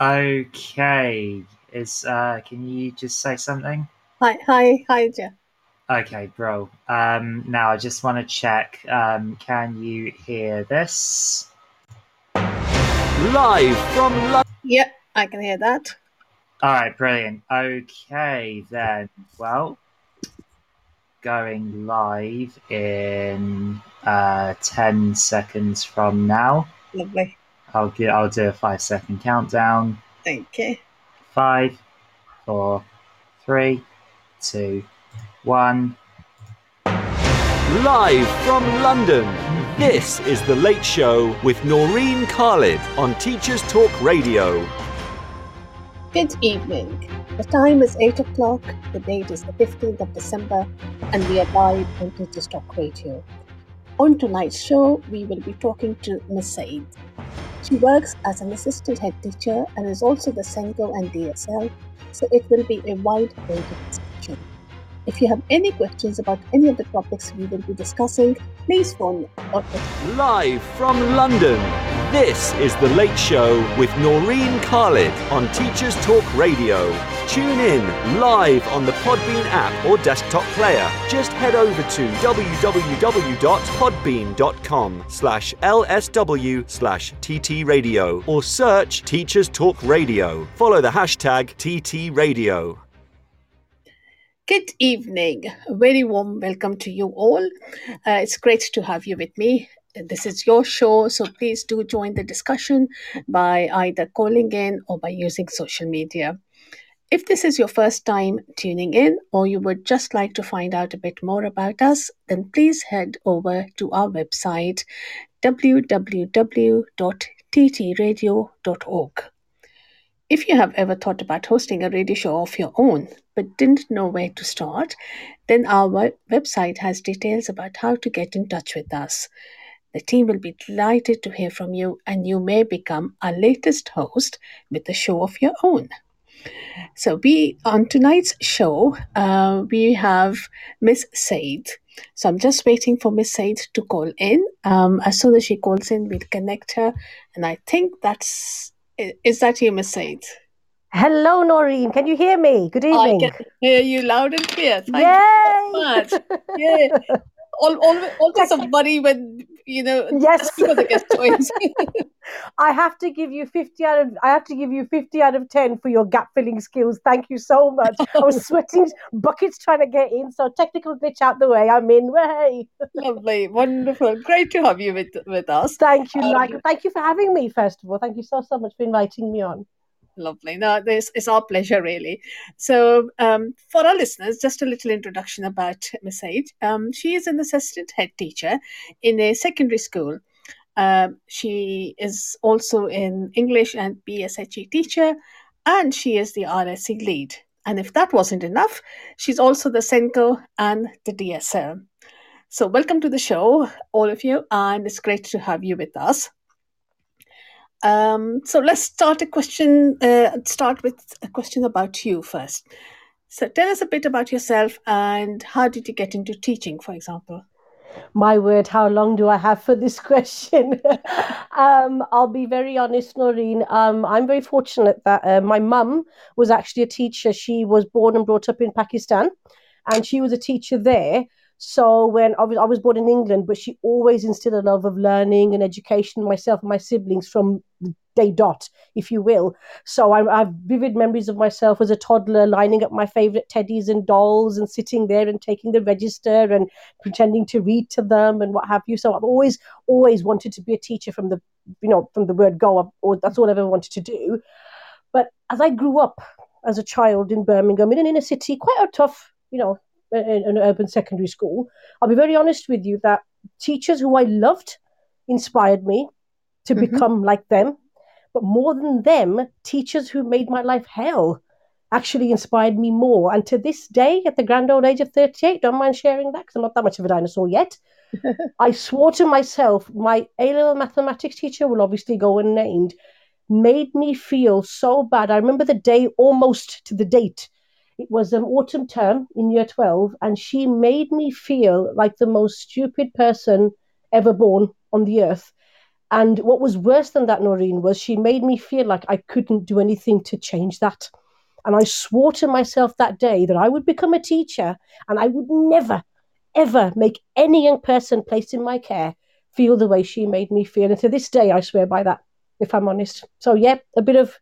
Okay. Is uh can you just say something? Hi, hi, hi, Jeff. Okay, bro. Um now I just want to check um can you hear this? Live from London. Yep, I can hear that. All right, brilliant. Okay, then. Well, going live in uh 10 seconds from now. Lovely. I'll get I'll do a 5 second countdown. Thank you. Five, four, three, two, one. Live from London. This is The Late Show with Noreen Khalid on Teachers Talk Radio. Good evening. The time is 8 o'clock. The date is the 15th of December, and we are live on Teachers Talk Radio. On tonight's show, we will be talking to Miss Said. She works as an assistant head teacher and is also the SENCO and DSL, so it will be a wide range of discussion. If you have any questions about any of the topics we will be discussing, please phone or text Live from London. This is The Late Show with Noreen Khalid on Teachers Talk Radio. Tune in live on the Podbean app or desktop player. Just head over to www.podbean.com slash lsw slash ttradio or search Teachers Talk Radio. Follow the hashtag TTRadio. Good evening. A very warm welcome to you all. Uh, it's great to have you with me. This is your show, so please do join the discussion by either calling in or by using social media. If this is your first time tuning in, or you would just like to find out a bit more about us, then please head over to our website www.ttradio.org. If you have ever thought about hosting a radio show of your own but didn't know where to start, then our website has details about how to get in touch with us. The team will be delighted to hear from you, and you may become our latest host with a show of your own. So, we on tonight's show, uh, we have Miss Said. So, I'm just waiting for Miss Said to call in. Um, as soon as she calls in, we'll connect her, and I think that's i- is that you, Miss Said? Hello, Noreen. Can you hear me? Good I evening. can hear you loud and clear. Thank Yay! you so much. Yeah. All, all, always a worry when you know Yes. just because the guest joins. I have to give you 50 out of I have to give you 50 out of 10 for your gap filling skills. Thank you so much. I was sweating buckets trying to get in, so technical glitch out the way. I'm in. Way. Lovely, wonderful, great to have you with with us. Thank you, Um, Nigel. Thank you for having me, first of all. Thank you so so much for inviting me on. Lovely. No, this is our pleasure, really. So, um, for our listeners, just a little introduction about Miss Said. Um, she is an assistant head teacher in a secondary school. Um, she is also an English and PSHE teacher, and she is the RSE lead. And if that wasn't enough, she's also the SENCO and the DSL. So, welcome to the show, all of you, and it's great to have you with us. Um, so let's start a question. Uh, start with a question about you first. So tell us a bit about yourself and how did you get into teaching, for example? My word, how long do I have for this question? um, I'll be very honest, Noreen. Um, I'm very fortunate that uh, my mum was actually a teacher. She was born and brought up in Pakistan, and she was a teacher there. So when I was, I was born in England, but she always instilled a love of learning and education myself and my siblings from day dot, if you will. So I, I have vivid memories of myself as a toddler lining up my favorite teddies and dolls and sitting there and taking the register and pretending to read to them and what have you. So I've always, always wanted to be a teacher from the, you know, from the word go. Or that's all I've ever wanted to do. But as I grew up as a child in Birmingham, in an inner city, quite a tough, you know, an, an urban secondary school, I'll be very honest with you that teachers who I loved inspired me to Mhm. become like them. But more than them, teachers who made my life hell actually inspired me more. And to this day, at the grand old age of 38, don't mind sharing that because I'm not that much of a dinosaur yet. I swore to myself, my A level mathematics teacher will obviously go unnamed, made me feel so bad. I remember the day almost to the date. It was an autumn term in year 12, and she made me feel like the most stupid person ever born on the earth. And what was worse than that, Noreen, was she made me feel like I couldn't do anything to change that. And I swore to myself that day that I would become a teacher and I would never, ever make any young person placed in my care feel the way she made me feel. And to this day, I swear by that, if I'm honest. So, yeah, a bit of,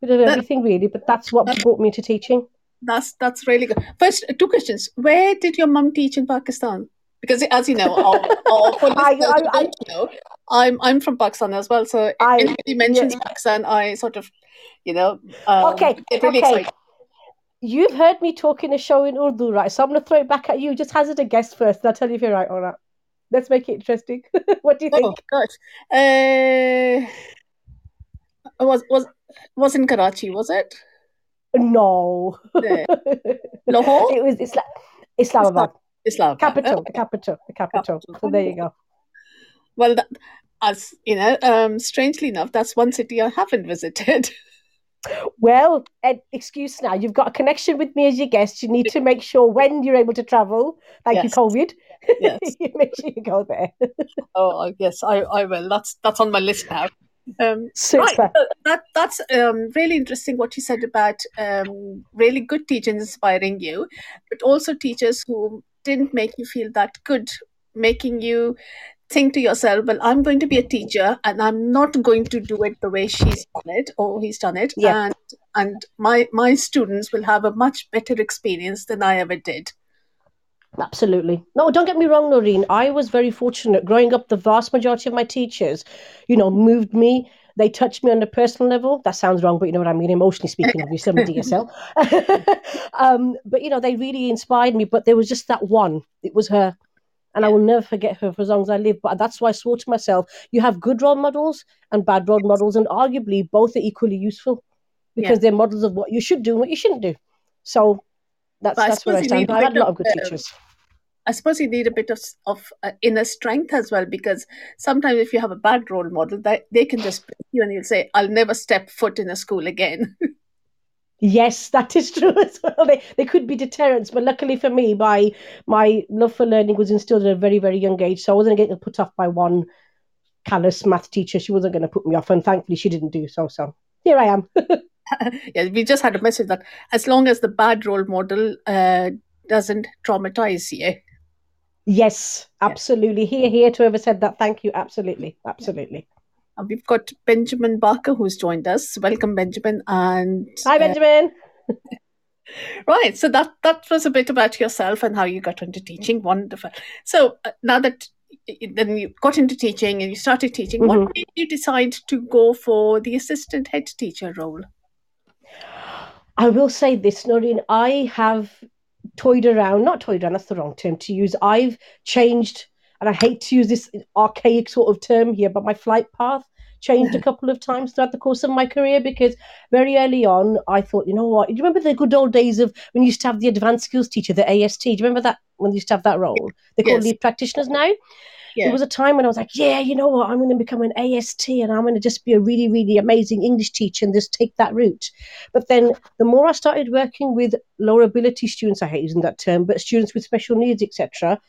bit of everything really, but that's what brought me to teaching. That's that's really good. First, two questions. Where did your mum teach in Pakistan? Because as you know, our, our I, I, I, know, I'm I'm from Pakistan as well. So I, anybody mentions yeah. Pakistan, I sort of, you know, um, okay, get really okay. excited. You've heard me talk in a show in Urdu, right? So I'm going to throw it back at you. Just hazard a guess first, and I'll tell you if you're right or not. Let's make it interesting. what do you think? Oh gosh, uh, was was was in Karachi? Was it? No. Yeah. Lahore. It was Isla- Islamabad. Islam. Capital, okay. the capital, the capital. capital. So there you go. Well, that, as you know, um, strangely enough, that's one city I haven't visited. Well, Ed, excuse now. You've got a connection with me as your guest. You need to make sure when you're able to travel, thank yes. you, COVID. Yes. you make sure you go there. oh, yes, I, I will. That's that's on my list now. Um, right. that that's um, really interesting what you said about um, really good teachers inspiring you, but also teachers who didn't make you feel that good, making you think to yourself, well, I'm going to be a teacher and I'm not going to do it the way she's done it or he's done it. Yeah. And and my my students will have a much better experience than I ever did. Absolutely. No, don't get me wrong, Noreen. I was very fortunate. Growing up, the vast majority of my teachers, you know, moved me. They touched me on a personal level. That sounds wrong, but you know what I mean. Emotionally speaking, obviously, I'm a DSL. um, but you know, they really inspired me. But there was just that one. It was her, and I will never forget her for as long as I live. But that's why I swore to myself: you have good role models and bad role models, and arguably both are equally useful because yeah. they're models of what you should do and what you shouldn't do. So that's but that's where I stand. I had a lot of good teachers. I suppose you need a bit of of uh, inner strength as well because sometimes if you have a bad role model, that they can just break you and you'll say, "I'll never step foot in a school again." yes, that is true as well. They they could be deterrents, but luckily for me, my my love for learning was instilled at a very very young age, so I wasn't getting put off by one callous math teacher. She wasn't going to put me off, and thankfully she didn't do so. So here I am. yeah, we just had a message that as long as the bad role model uh, doesn't traumatize you. Yes, absolutely. Yeah. Here, here to whoever said that. Thank you. Absolutely, absolutely. And we've got Benjamin Barker who's joined us. Welcome, Benjamin. And hi, uh, Benjamin. right. So that that was a bit about yourself and how you got into teaching. Wonderful. So uh, now that then you got into teaching and you started teaching, mm-hmm. what made you decide to go for the assistant head teacher role? I will say this, Noreen. I have toyed around, not toyed around, that's the wrong term to use. I've changed, and I hate to use this archaic sort of term here, but my flight path changed a couple of times throughout the course of my career because very early on I thought, you know what, do you remember the good old days of when you used to have the advanced skills teacher, the AST? Do you remember that when you used to have that role? They call yes. lead practitioners now yeah. there was a time when I was like, yeah, you know what, I'm going to become an AST and I'm going to just be a really, really amazing English teacher and just take that route. But then the more I started working with lower ability students, I hate using that term, but students with special needs, etc.,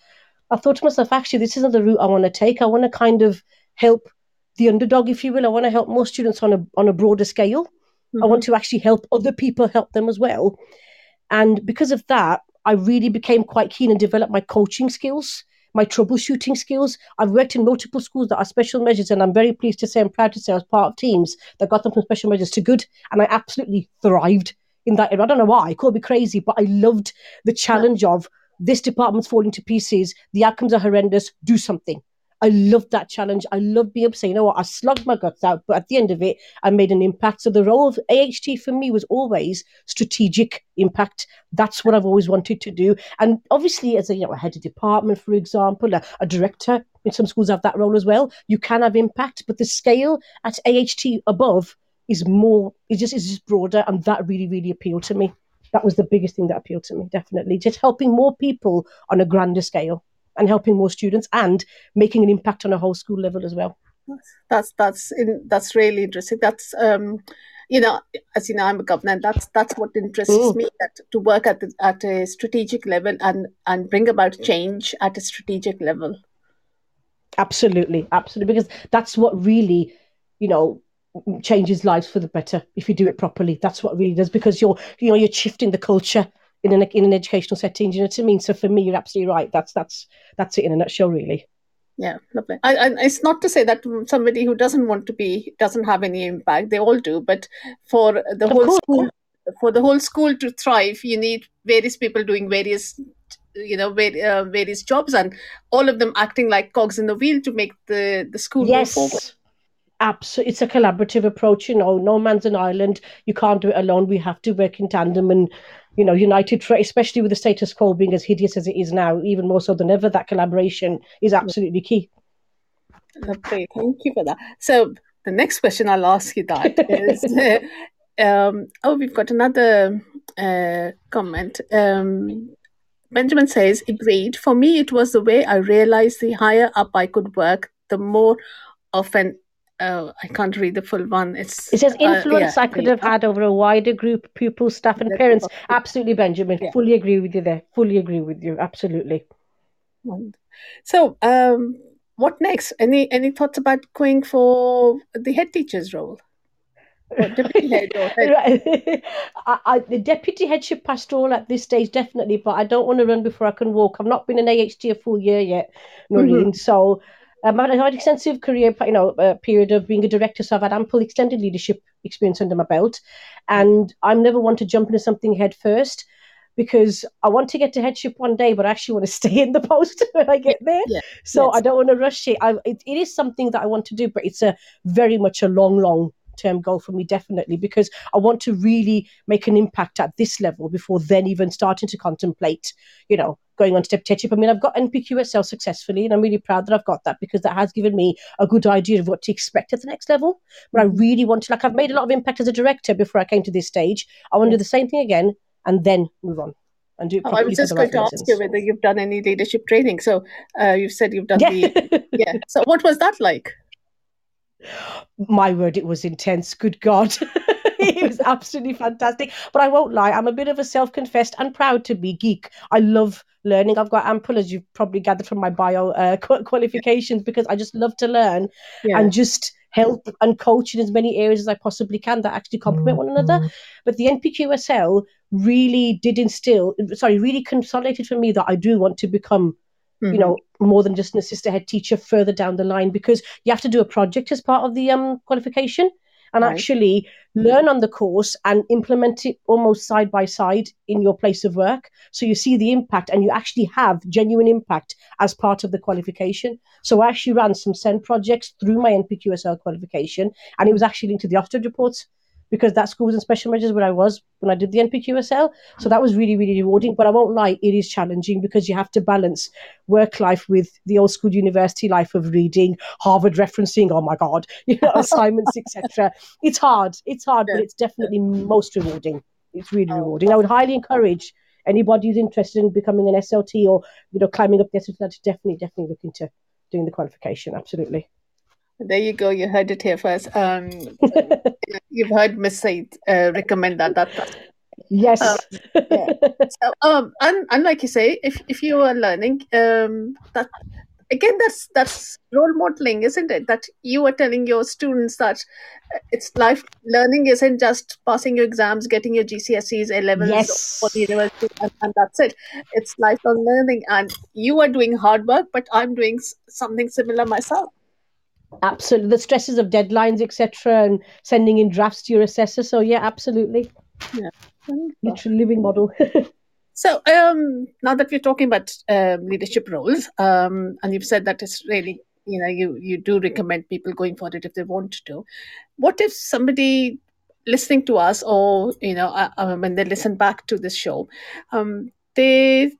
I thought to myself, actually, this isn't the route I want to take. I want to kind of help the underdog, if you will. I want to help more students on a on a broader scale. Mm-hmm. I want to actually help other people help them as well. And because of that, I really became quite keen and developed my coaching skills my troubleshooting skills. I've worked in multiple schools that are special measures, and I'm very pleased to say I'm proud to say I was part of teams that got them from special measures to good, and I absolutely thrived in that area. I don't know why, it could be crazy, but I loved the challenge of this department's falling to pieces, the outcomes are horrendous, do something. I loved that challenge. I loved being able to say, you know what, I slugged my guts out, but at the end of it, I made an impact. So the role of AHT for me was always strategic impact. That's what I've always wanted to do. And obviously, as a, you know, a head of department, for example, a, a director, in some schools have that role as well. You can have impact, but the scale at AHT above is more, is just is just broader, and that really, really appealed to me. That was the biggest thing that appealed to me, definitely. Just helping more people on a grander scale and helping more students and making an impact on a whole school level as well. That's that's in, that's really interesting. That's um, you know, as you know, I'm a governor. That's that's what interests mm. me. That to work at the, at a strategic level and and bring about change at a strategic level. Absolutely, absolutely, because that's what really, you know, changes lives for the better if you do it properly. That's what really does because you're, you know, you're shifting the culture in an in an educational setting. Do you know what I mean? So for me, you're absolutely right. That's that's that's it in a nutshell, really. Yeah, lovely. I, I, it's not to say that somebody who doesn't want to be doesn't have any impact. They all do, but for the of whole course. school, for the whole school to thrive, you need various people doing various, you know, uh, various jobs, and all of them acting like cogs in the wheel to make the the school yes. move forward. Absolutely, it's a collaborative approach. You know, no man's an island. You can't do it alone. We have to work in tandem and you know, united for especially with the status quo being as hideous as it is now, even more so than ever, that collaboration is absolutely key. Okay, thank you for that. So the next question I'll ask you that is, um, oh, we've got another uh, comment. Um, Benjamin says, agreed. For me, it was the way I realized the higher up I could work, the more of an oh, I can't read the full one. It's it says influence uh, yeah, I could have had over a wider group, pupils, staff, and parents. Absolutely, Benjamin. Yeah. Fully agree with you there. Fully agree with you. Absolutely. So, um, what next? Any any thoughts about going for the head teacher's role? deputy head head? I, I, the deputy headship pastoral at this stage definitely, but I don't want to run before I can walk. I've not been an AHT a full year yet, Noreen. Mm-hmm. So um, I've had an extensive career, you know, uh, period of being a director, so I've had ample extended leadership experience under my belt, and I'm never one to jump into something head first because I want to get to headship one day, but I actually want to stay in the post when I get there. Yeah, so yes. I don't want to rush it. I, it. It is something that I want to do, but it's a very much a long, long term goal for me, definitely, because I want to really make an impact at this level before then even starting to contemplate, you know, going on to deputyship. I mean, I've got NPQSL successfully, and I'm really proud that I've got that because that has given me a good idea of what to expect at the next level. But I really want to, like, I've made a lot of impact as a director before I came to this stage. I want to do the same thing again and then move on. And do oh, I was just going to ask you whether you've done any leadership training. So uh, you've said you've done yeah. the yeah. So what was that like? My word, it was intense. Good God. it was absolutely fantastic. But I won't lie, I'm a bit of a self confessed and proud to be geek. I love learning. I've got ample, as you've probably gathered from my bio uh, qualifications, because I just love to learn yeah. and just help and coach in as many areas as I possibly can that actually complement one another. Mm-hmm. But the NPQSL really did instill, sorry, really consolidated for me that I do want to become Mm-hmm. you know more than just an assistant head teacher further down the line because you have to do a project as part of the um, qualification and right. actually learn on the course and implement it almost side by side in your place of work. So you see the impact and you actually have genuine impact as part of the qualification. So I actually ran some SEND projects through my NPQSL qualification and it was actually linked to the Ofsted reports because that school was in special measures where I was when I did the NPQSL. So that was really, really rewarding. But I won't lie, it is challenging because you have to balance work life with the old school university life of reading, Harvard referencing, oh my God, you know, assignments, etc. It's hard. It's hard, but it's definitely most rewarding. It's really oh, rewarding. I would highly encourage anybody who's interested in becoming an SLT or, you know, climbing up the SLT to definitely, definitely look into doing the qualification. Absolutely. There you go. You heard it here first. Um, you've heard Miss Said uh, recommend that. That, that. Yes. Um, yeah. So, um, and, and like you say, if if you are learning, um, that again, that's that's role modeling, isn't it? That you are telling your students that uh, it's life learning isn't just passing your exams, getting your GCSEs, A levels, yes. for the university, and, and, that's it. It's lifelong learning, and you are doing hard work, but I'm doing something similar myself. Absolutely, the stresses of deadlines, etc., and sending in drafts to your assessor. So yeah, absolutely. Yeah, literal living model. so um, now that we're talking about um, leadership roles, um, and you've said that it's really you know you you do recommend people going for it if they want to. What if somebody listening to us, or you know, uh, uh when they listen back to this show, um, they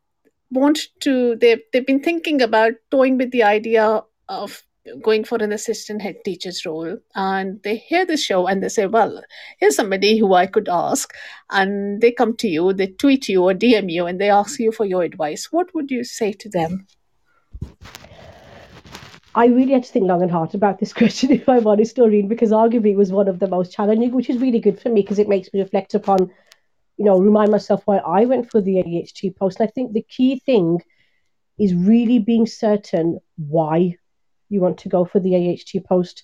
want to they they've been thinking about toying with the idea of going for an assistant head teacher's role and they hear the show and they say well here's somebody who i could ask and they come to you they tweet you or dm you and they ask you for your advice what would you say to them I really had to think long and hard about this question, if I'm honest, Noreen, because arguably it was one of the most challenging, which is really good for me because it makes me reflect upon, you know, remind myself why I went for the AHT post. And I think the key thing is really being certain why you want to go for the AHT post.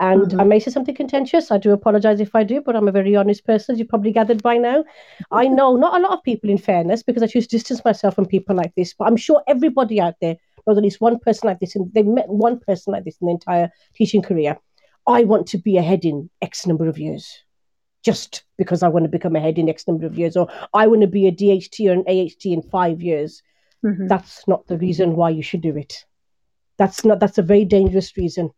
And mm-hmm. I may say something contentious. I do apologize if I do, but I'm a very honest person, as you've probably gathered by now. I know not a lot of people, in fairness, because I choose to distance myself from people like this, but I'm sure everybody out there knows at least one person like this, and they've met one person like this in the entire teaching career. I want to be ahead in X number of years just because I want to become a head in X number of years, or I want to be a DHT or an AHT in five years. Mm-hmm. That's not the reason why you should do it. That's not. That's a very dangerous reason.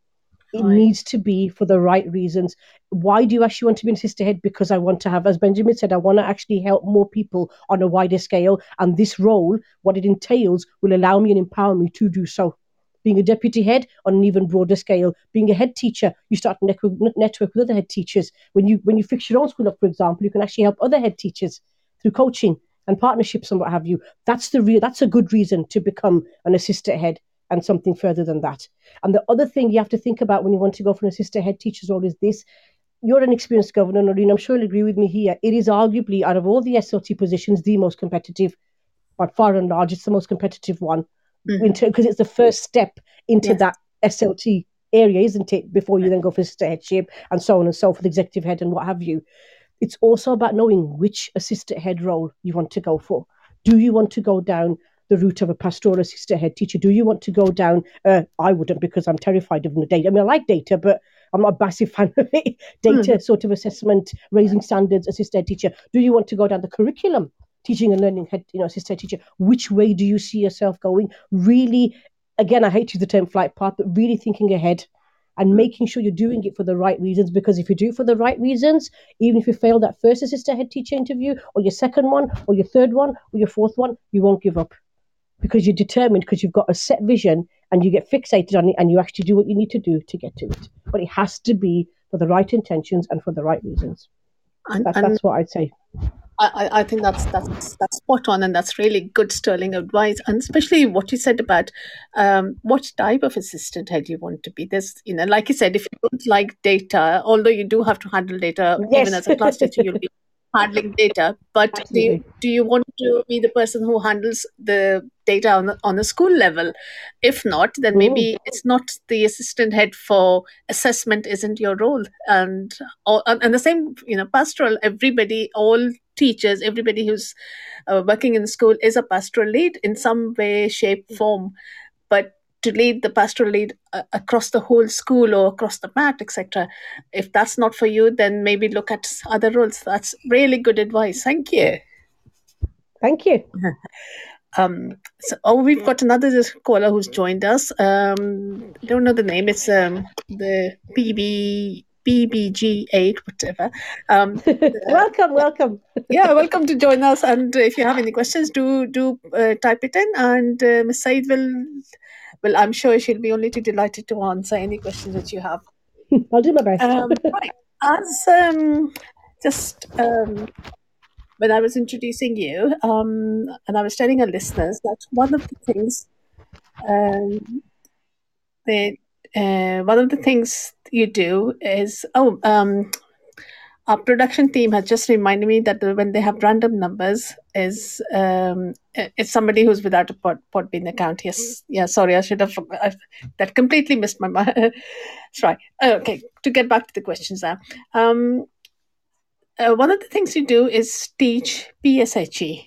It right. needs to be for the right reasons. Why do you actually want to be an assistant head? Because I want to have, as Benjamin said, I want to actually help more people on a wider scale. And this role, what it entails, will allow me and empower me to do so being a deputy head on an even broader scale, being a head teacher, you start to network, network with other head teachers. When you when you fix your own school up, for example, you can actually help other head teachers through coaching and partnerships and what have you. That's the real that's a good reason to become an assistant head and something further than that. And the other thing you have to think about when you want to go for an assistant head teacher's role is this. You're an experienced governor, Noreen. I'm sure you'll agree with me here. It is arguably, out of all the SLT positions, the most competitive, by far and large, it's the most competitive one because mm-hmm. it's the first step into yes. that SLT area, isn't it? Before you then go for assistant headship and so on and so forth, executive head and what have you. It's also about knowing which assistant head role you want to go for. Do you want to go down the route of a pastoral assistant head teacher? Do you want to go down? Uh, I wouldn't because I'm terrified of the data. I mean, I like data, but I'm not a massive fan of it. Data mm. sort of assessment, raising standards, assistant head teacher. Do you want to go down the curriculum teaching and learning head, you know, assistant teacher, which way do you see yourself going? Really, again, I hate to use the term flight path, but really thinking ahead and mm. making sure you're doing it for the right reasons. Because if you do it for the right reasons, even if you fail that first assistant head teacher interview, or your second one, or your third one, or your fourth one, you won't give up because you're determined, because you've got a set vision and you get fixated on it and you actually do what you need to do to get to it. But it has to be for the right intentions and for the right reasons. And, that's, and, that's what I'd say. I, I think that's that's that's spot on, and that's really good sterling advice, and especially what you said about um, what type of assistant head you want to be. There's, you know, like you said, if you don't like data, although you do have to handle data, yes. even as a class teacher, you'll be handling data. But do you, do you want to be the person who handles the data on the, on the school level? If not, then maybe it's not the assistant head for assessment isn't your role, and and the same, you know, pastoral. Everybody, all teachers, everybody who's uh, working in school is a pastoral lead in some way, shape, mm. form. But to lead the pastoral lead uh, across the whole school or across the mat, etc. If that's not for you, then maybe look at other roles. That's really good advice. Thank you. Thank you. Um, so, oh, we've got another caller who's joined us. Um, I don't know the name. It's um, the PB BBG8, whatever. Um, welcome, welcome. yeah, welcome to join us. And if you have any questions, do do uh, type it in, and uh, Miss Said will. Well, I'm sure she'll be only too delighted to answer any questions that you have. I'll do my best. Um, right. As um, just um, when I was introducing you, um, and I was telling our listeners that one of the things um, they uh, one of the things you do is oh um, our production team has just reminded me that when they have random numbers is um, it's somebody who's without a pot, pod, podbean account yes yeah sorry i should have I, that completely missed my mind sorry okay to get back to the questions now um, uh, one of the things you do is teach pshe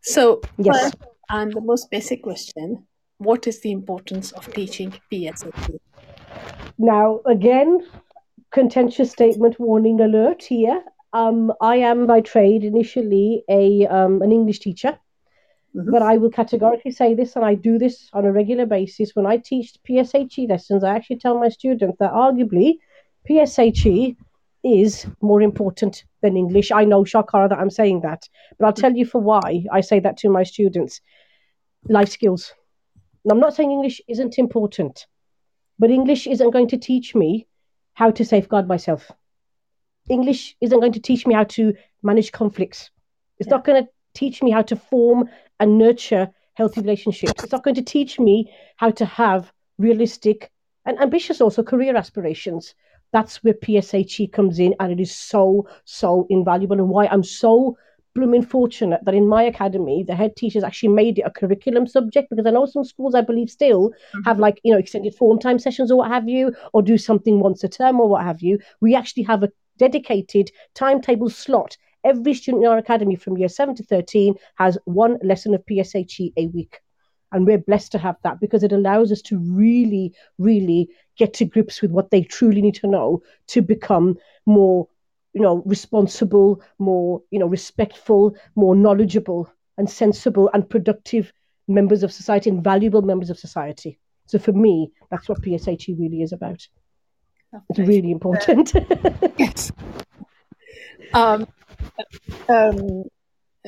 so yes. First, and the most basic question what is the importance of teaching PSHE? Now, again, contentious statement warning alert here. Um, I am by trade initially a um, an English teacher, mm-hmm. but I will categorically say this, and I do this on a regular basis. When I teach PSHE lessons, I actually tell my students that arguably PSHE is more important than English. I know, Shakara, that I'm saying that, but I'll tell you for why I say that to my students. Life skills I'm not saying English isn't important, but English isn't going to teach me how to safeguard myself. English isn't going to teach me how to manage conflicts. It's yeah. not going to teach me how to form and nurture healthy relationships. It's not going to teach me how to have realistic and ambitious also career aspirations. That's where PSHE comes in, and it is so, so invaluable, and why I'm so blooming fortunate that in my academy, the head teachers actually made it a curriculum subject because I know some schools, I believe, still mm-hmm. have like, you know, extended form time sessions or what have you, or do something once a term or what have you. We actually have a dedicated timetable slot. Every student in our academy from year 7 to 13 has one lesson of PSHE a week. And we're blessed to have that because it allows us to really, really get to grips with what they truly need to know to become more, you know, responsible, more, you know, respectful, more knowledgeable and sensible and productive members of society and valuable members of society. So for me, that's what PSHE really is about. It's really important. yes. Um, um,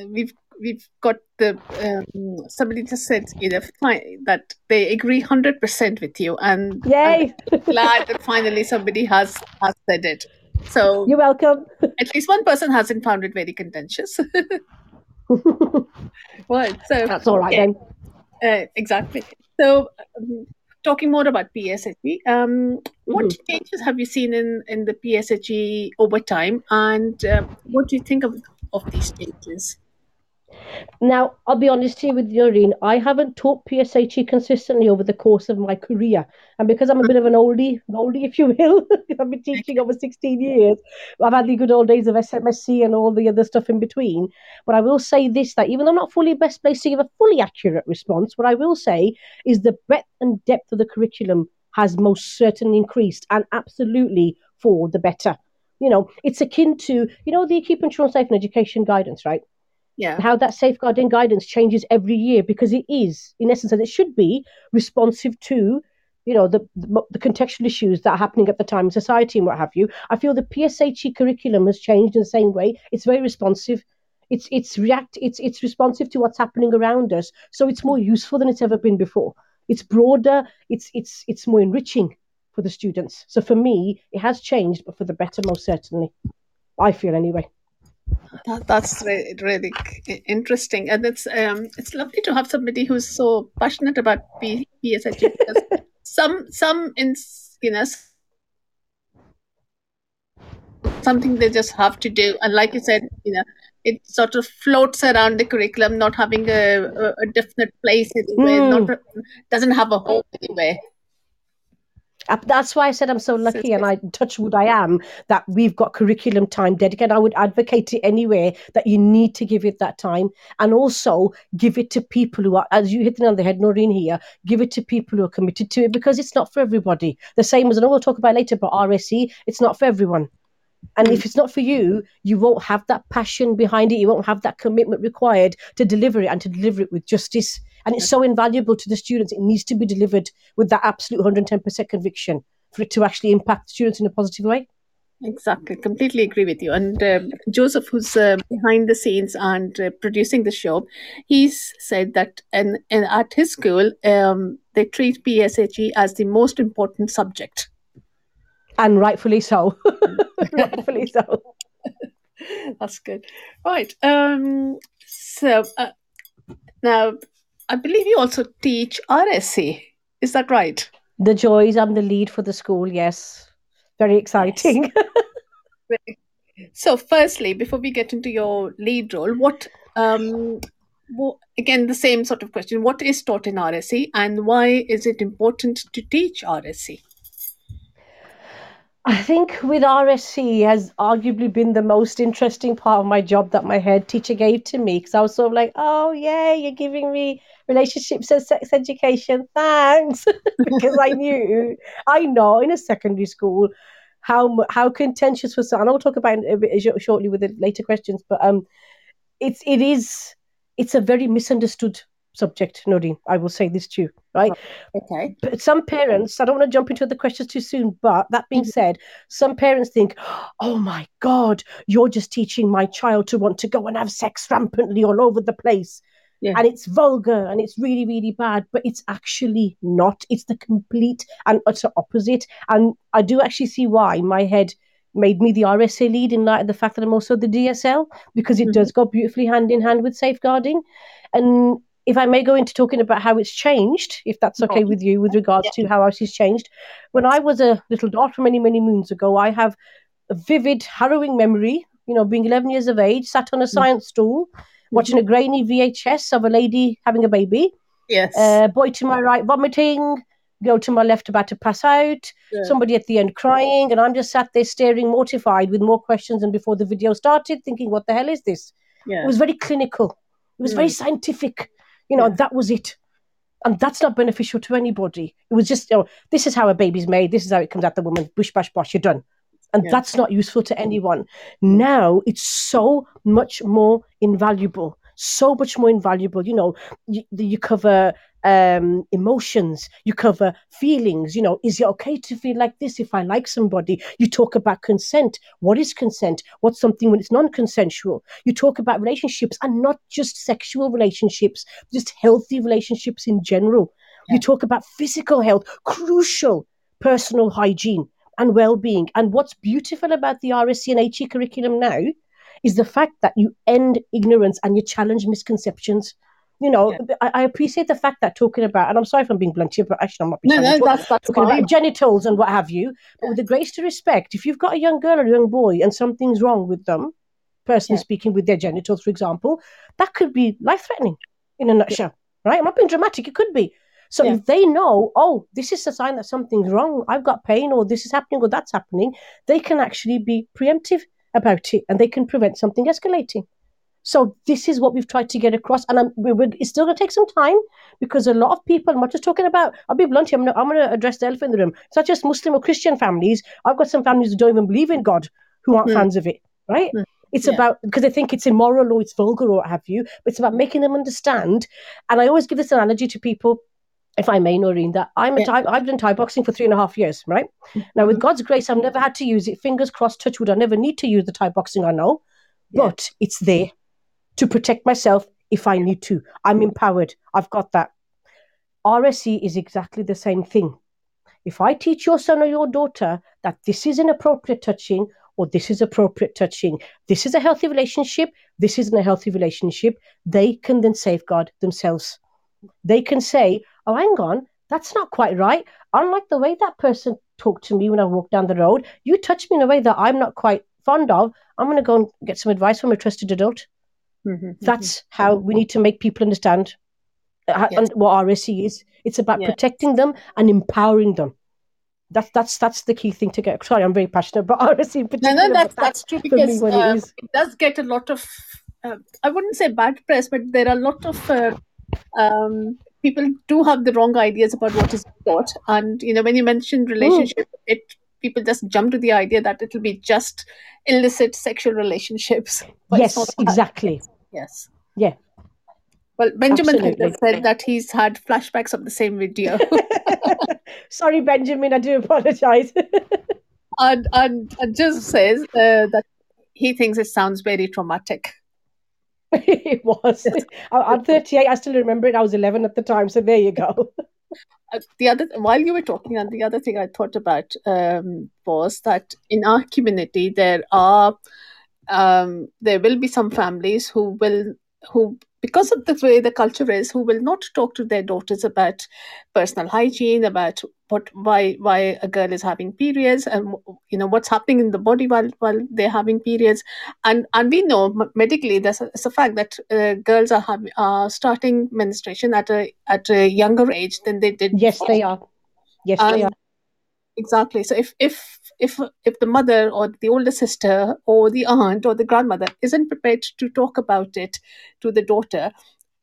we've we've got the um, somebody just said you know that they agree hundred percent with you, and yay! I'm glad that finally somebody has has said it. So you're welcome. At least one person hasn't found it very contentious. well, so that's all right yeah. then. Uh, exactly. So, um, talking more about PSHE, um, what mm-hmm. changes have you seen in, in the PSHE over time, and uh, what do you think of, of these changes? Now, I'll be honest here with Noreen, I haven't taught PSHE consistently over the course of my career. And because I'm a bit of an oldie, oldie if you will, I've been teaching over 16 years, I've had the good old days of SMSC and all the other stuff in between. But I will say this that even though I'm not fully best placed to give a fully accurate response, what I will say is the breadth and depth of the curriculum has most certainly increased and absolutely for the better. You know, it's akin to, you know, the Keeping Children Safe in Education guidance, right? Yeah. how that safeguarding guidance changes every year because it is, in essence, and it should be responsive to you know the, the, the contextual issues that are happening at the time in society and what have you. I feel the PSHE curriculum has changed in the same way. It's very responsive. It's it's react it's it's responsive to what's happening around us. So it's more useful than it's ever been before. It's broader. It's it's it's more enriching for the students. So for me, it has changed, but for the better, most certainly. I feel anyway. That, that's really, really interesting, and it's um, it's lovely to have somebody who's so passionate about PSHE because some some in you know something they just have to do, and like you said, you know, it sort of floats around the curriculum, not having a, a, a definite place anywhere, mm. not doesn't have a home anywhere. Uh, that's why I said I'm so lucky, and I touch wood I am that we've got curriculum time dedicated. I would advocate it anyway that you need to give it that time, and also give it to people who are, as you hit the on the head, Noreen here. Give it to people who are committed to it because it's not for everybody. The same as I know we'll talk about later, but RSE, it's not for everyone. And if it's not for you, you won't have that passion behind it. You won't have that commitment required to deliver it and to deliver it with justice. And it's so invaluable to the students. It needs to be delivered with that absolute 110% conviction for it to actually impact students in a positive way. Exactly, completely agree with you. And uh, Joseph, who's uh, behind the scenes and uh, producing the show, he's said that in, in at his school um, they treat PSHE as the most important subject and rightfully so. rightfully so. That's good. Right. Um, so uh, now, I believe you also teach RSE. Is that right? The joys. I'm the lead for the school. Yes. Very exciting. Yes. so, firstly, before we get into your lead role, what um, again the same sort of question what is taught in RSE and why is it important to teach RSE I think with RSE has arguably been the most interesting part of my job that my head teacher gave to me because I was sort of like, oh, yeah, you're giving me relationships and sex education. Thanks. because I knew, I know in a secondary school how how contentious was and I'll talk about it a bit shortly with the later questions, but um, it's it is it's a very misunderstood subject, Noreen. I will say this too, right? Okay. But some parents, I don't want to jump into the questions too soon, but that being mm-hmm. said, some parents think, oh my God, you're just teaching my child to want to go and have sex rampantly all over the place. Yeah. And it's vulgar and it's really, really bad, but it's actually not. It's the complete and utter opposite. And I do actually see why my head made me the RSE lead in light of the fact that I'm also the DSL because it mm-hmm. does go beautifully hand in hand with safeguarding. And if I may go into talking about how it's changed, if that's okay with you, with regards yeah. to how it's changed. When I was a little daughter many, many moons ago, I have a vivid, harrowing memory you know, being 11 years of age, sat on a science stool, watching a grainy VHS of a lady having a baby. Yes. Uh, boy to my right vomiting, girl to my left about to pass out, Yeah. somebody at the end crying, and I'm just sat there staring mortified with more questions than before the video started, thinking, what the hell is this? yeah. It was very clinical. It was very scientific. You know, Yeah. that was it. And that's not beneficial to anybody. It was just, you know, this is how a baby's made. This is how it comes out the woman. Bush, bash, bosh, you're done. And Yeah. that's not useful to anyone. Now it's so much more invaluable. So much more invaluable. You know, you, you cover um, emotions, you cover feelings. You know, is it okay to feel like this if I like somebody? You talk about consent. What is consent? What's something when it's non consensual? You talk about relationships and not just sexual relationships, just healthy relationships in general. You talk about physical health, crucial personal hygiene and well-being. And what's beautiful about the RSE and HE curriculum now is the fact that you end ignorance and you challenge misconceptions. You know, I, I appreciate the fact that talking about, and I'm sorry if I'm being blunt here, but actually I'm not being No, no, that's that's talking fine. about genitals and what have you. But with the grace to respect, if you've got a young girl or a young boy and something's wrong with them, personally Yeah. speaking, with their genitals, for example, that could be life threatening in a nutshell, right? I'm not being dramatic, it could be. So Yeah. if they know, oh, this is a sign that something's wrong, I've got pain, or this is happening, or that's happening, they can actually be preemptive about it and they can prevent something escalating. So this is what we've tried to get across, and I'm, we, it's still going to take some time because a lot of people. I'm not just talking about. I'll be blunt here. I'm, I'm going to address the elephant in the room. It's not just Muslim or Christian families. I've got some families who don't even believe in God, who aren't Hmm. fans of it. Right? Hmm. It's Yeah. about because they think it's immoral or it's vulgar or what have you. But it's about making them understand. And I always give this analogy to people if I may, Noreen, that I'm a. Thai, I've done Thai boxing for three and a half years, right? Mm-hmm. Now, with God's grace, I've never had to use it. Fingers crossed, touch wood, I never need to use the Thai boxing, I know. Yeah. But it's there to protect myself if I need to. I'm empowered. I've got that. RSE is exactly the same thing. If I teach your son or your daughter that this is inappropriate touching or this is appropriate touching, this is a healthy relationship, this isn't a healthy relationship, they can then safeguard themselves. They can say, oh, hang on, that's not quite right. Unlike the way that person talked to me when I walked down the road, you touched me in a way that I'm not quite fond of. I'm going to go and get some advice from a trusted adult. Mhm, That's how we need to make people understand uh, Yes. what RSE is. It's about Yeah. protecting them and empowering them. That's that's that's the key thing to get. Sorry, I'm very passionate about RSE in No, particular. no, that's that's true because what it it does get a lot of. Uh, I wouldn't say bad press, but there are a lot of uh, um, people do have the wrong ideas about what is taught, and you know when you mentioned relationship, it people just jump to the idea that it'll be just illicit sexual relationships. But yes, exactly. Yes. Yeah. Well, Benjamin Absolutely. said that he's had flashbacks of the same video, Sorry, Benjamin. I do apologize. and and, and just says uh, that he thinks it sounds very traumatic. it was. I, I'm 38. I still remember it. I was 11 at the time. So there you go. Uh, the other while you were talking and the other thing i thought about um, was that in our community there are um, there will be some families who will who because of the way the culture is who will not talk to their daughters about personal hygiene about what why why a girl is having periods and you know what's happening in the body while while they're having periods and and we know medically there's a, it's a fact that uh, girls are having are starting menstruation at a at a younger age than they did Yes, they are. Yes, they are. Exactly so if if if if the mother or the older sister or the aunt or the grandmother isn't prepared to talk about it to the daughter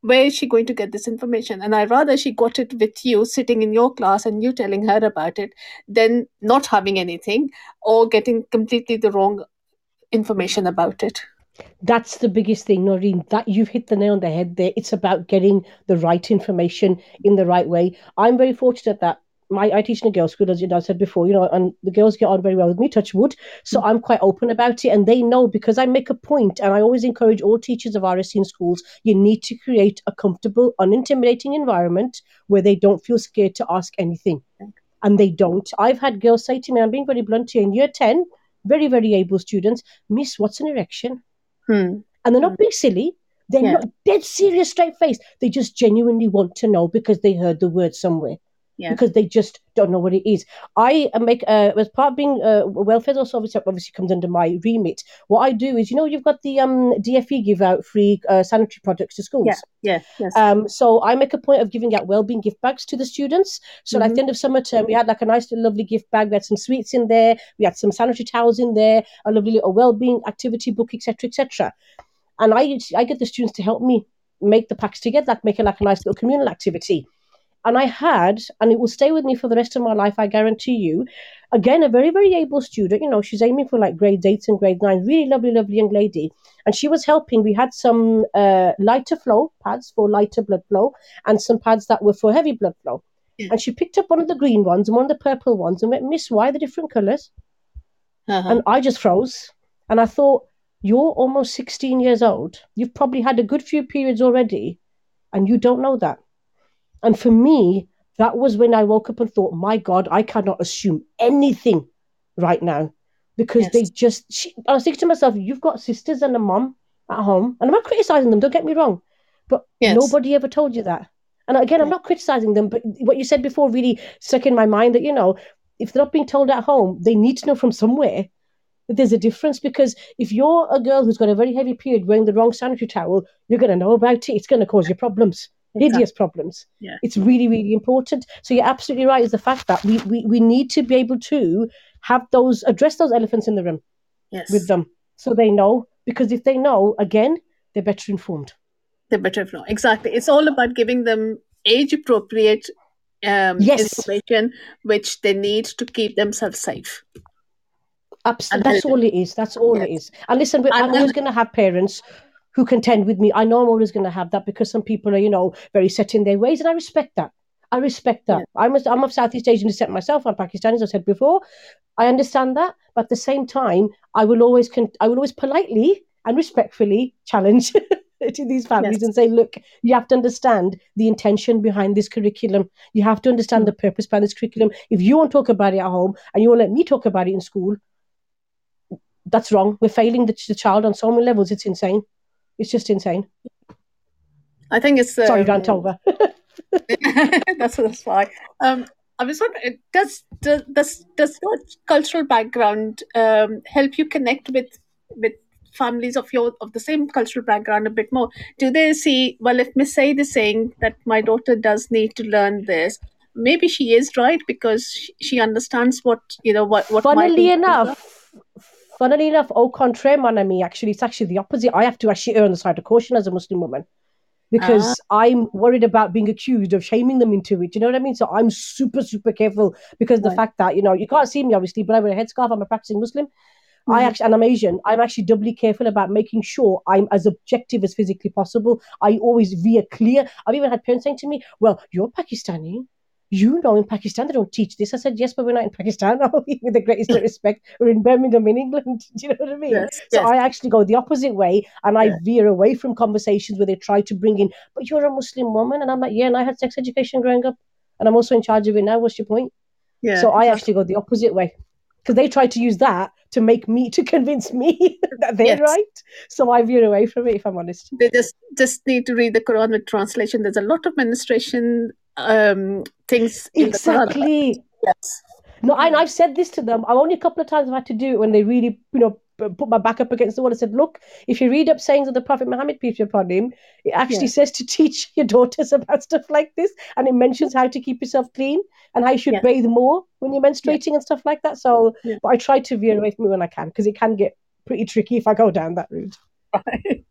where is she going to get this information and i rather she got it with you sitting in your class and you telling her about it than not having anything or getting completely the wrong information about it That's the biggest thing, Noreen. That you've hit the nail on the head there. It's about getting the right information in the right way. I'm very fortunate that my I teach in a girls' school, as you know, I said before, you know, and the girls get on very well with me, touch wood. So I'm quite open about it, and they know because I make a point, and I always encourage all teachers of RSE in schools. You need to create a comfortable, unintimidating environment where they don't feel scared to ask anything, and they don't. I've had girls say to me, I'm being very blunt here, in year ten, very very able students, Miss, what's an erection? hmm. and they're not being silly. They're Yeah. not dead serious, straight face. They just genuinely want to know because they heard the word somewhere. Yeah. because they just don't know what it is. I make uh, as part of being uh, welfare also obviously, obviously comes under my remit. What I do is, you know, you've got the um, DFE give out free uh, sanitary products to schools. Yeah. Yeah. Yes. Um, so I make a point of giving out well-being gift bags to the students. So at Mhm. the end of summer term, we had like a nice little lovely gift bag. We had some sweets in there. We had some sanitary towels in there. A lovely little well-being activity book, etc., etc. And I I get the students to help me make the packs together, like make it like a nice little communal activity. And I had, and it will stay with me for the rest of my life, I guarantee you. Again, a very, very able student. You know, she's aiming for like grade eight and grade nine. Really lovely, lovely young lady. And she was helping. We had some uh, lighter flow pads for lighter blood flow and some pads that were for heavy blood flow. Yeah. And she picked up one of the green ones and one of the purple ones and went, Miss, why the different colours? Uh-huh. And I just froze. And I thought, you're almost 16 years old. You've probably had a good few periods already, and you don't know that. And for me, that was when I woke up and thought, my God, I cannot assume anything right now because Yes. they just. She, I was thinking to myself, you've got sisters and a mom at home, and I'm not criticizing them, don't get me wrong, but Yes. nobody ever told you that. And again, I'm not criticizing them, but what you said before really stuck in my mind that, you know, if they're not being told at home, they need to know from somewhere that there's a difference because if you're a girl who's got a very heavy period wearing the wrong sanitary towel, you're going to know about it. It's going to cause you problems, hideous problems. Yeah. It's really, really important. So you're absolutely right. Is the fact that we, we, we need to be able to have those, address those elephants in the room yes. with them so they know. Because if they know, again, they're better informed. They're better informed. Exactly. It's all about giving them age appropriate um, Yes. information which they need to keep themselves safe. Absolutely. That's all it is. That's all it Yes. is. And listen, we- I'm always going to have parents who contend with me. I know I'm always going to have that because some people are, you know, very set in their ways, and I respect that. I respect that. I'm, a, I'm of Southeast Asian descent myself. I'm Pakistani, as I said before. I understand that, but at the same time, I will always, con- I will always politely and respectfully challenge to these families Yes. and say, look, you have to understand the intention behind this curriculum. You have to understand mm. the purpose behind this curriculum. If you won't talk about it at home and you won't let me talk about it in school, that's wrong. We're failing the, the child on so many levels. It's insane. It's just insane. I think it's Sorry, um, rant over. that's that's why. Um, I was wondering, does does does, does your cultural background um, help you connect with with families of your of the same cultural background a bit more? Do they see well if Miss Said is saying that my daughter does need to learn this, maybe she is right because she, she understands what you know what what. funnily enough, funnily enough, au contraire, mon ami, actually, it's actually the opposite. I have to actually err on the side of caution as a Muslim woman because I'm worried about being accused of shaming them into it. You know what I mean? So I'm super, super careful because of the fact that, you know, you can't see me obviously, but I wear a headscarf. I'm a practicing Muslim. I Mhm. actually, and I'm Asian. I'm actually doubly careful about making sure I'm as objective as physically possible. I always veer clear. I've even had parents saying to me, "Well, you're Pakistani. You know, in Pakistan they don't teach this." I said, "Yes, but we're not in Pakistan. are we? With the greatest respect, we're in Birmingham, in England. Do you know what I mean?" Yes, So yes. I actually go the opposite way, and I veer away from conversations where they try to bring in, "But you're a Muslim woman," and I'm like, "Yeah, and I had sex education growing up, and I'm also in charge of it now. What's your point?" yeah, so I exactly. actually go the opposite way because they try to use that to make me to convince me that they're Yes. right. So I veer away from it if I'm honest. they just just need to read the Quran with translation. There's a lot of menstruation um, things in the Quran. Exactly. Yes. No, and I've said this to them. I've only a couple of times I've had to do it when they really, you know, put my back up against the wall. I said, look, if you read up sayings of the Prophet Muhammad, peace be upon him, it actually Yeah. says to teach your daughters about stuff like this, and it mentions how to keep yourself clean and how you should Yeah. bathe more when you're menstruating and stuff like that. So, but I try to veer away from it when I can because it can get pretty tricky if I go down that route. Right.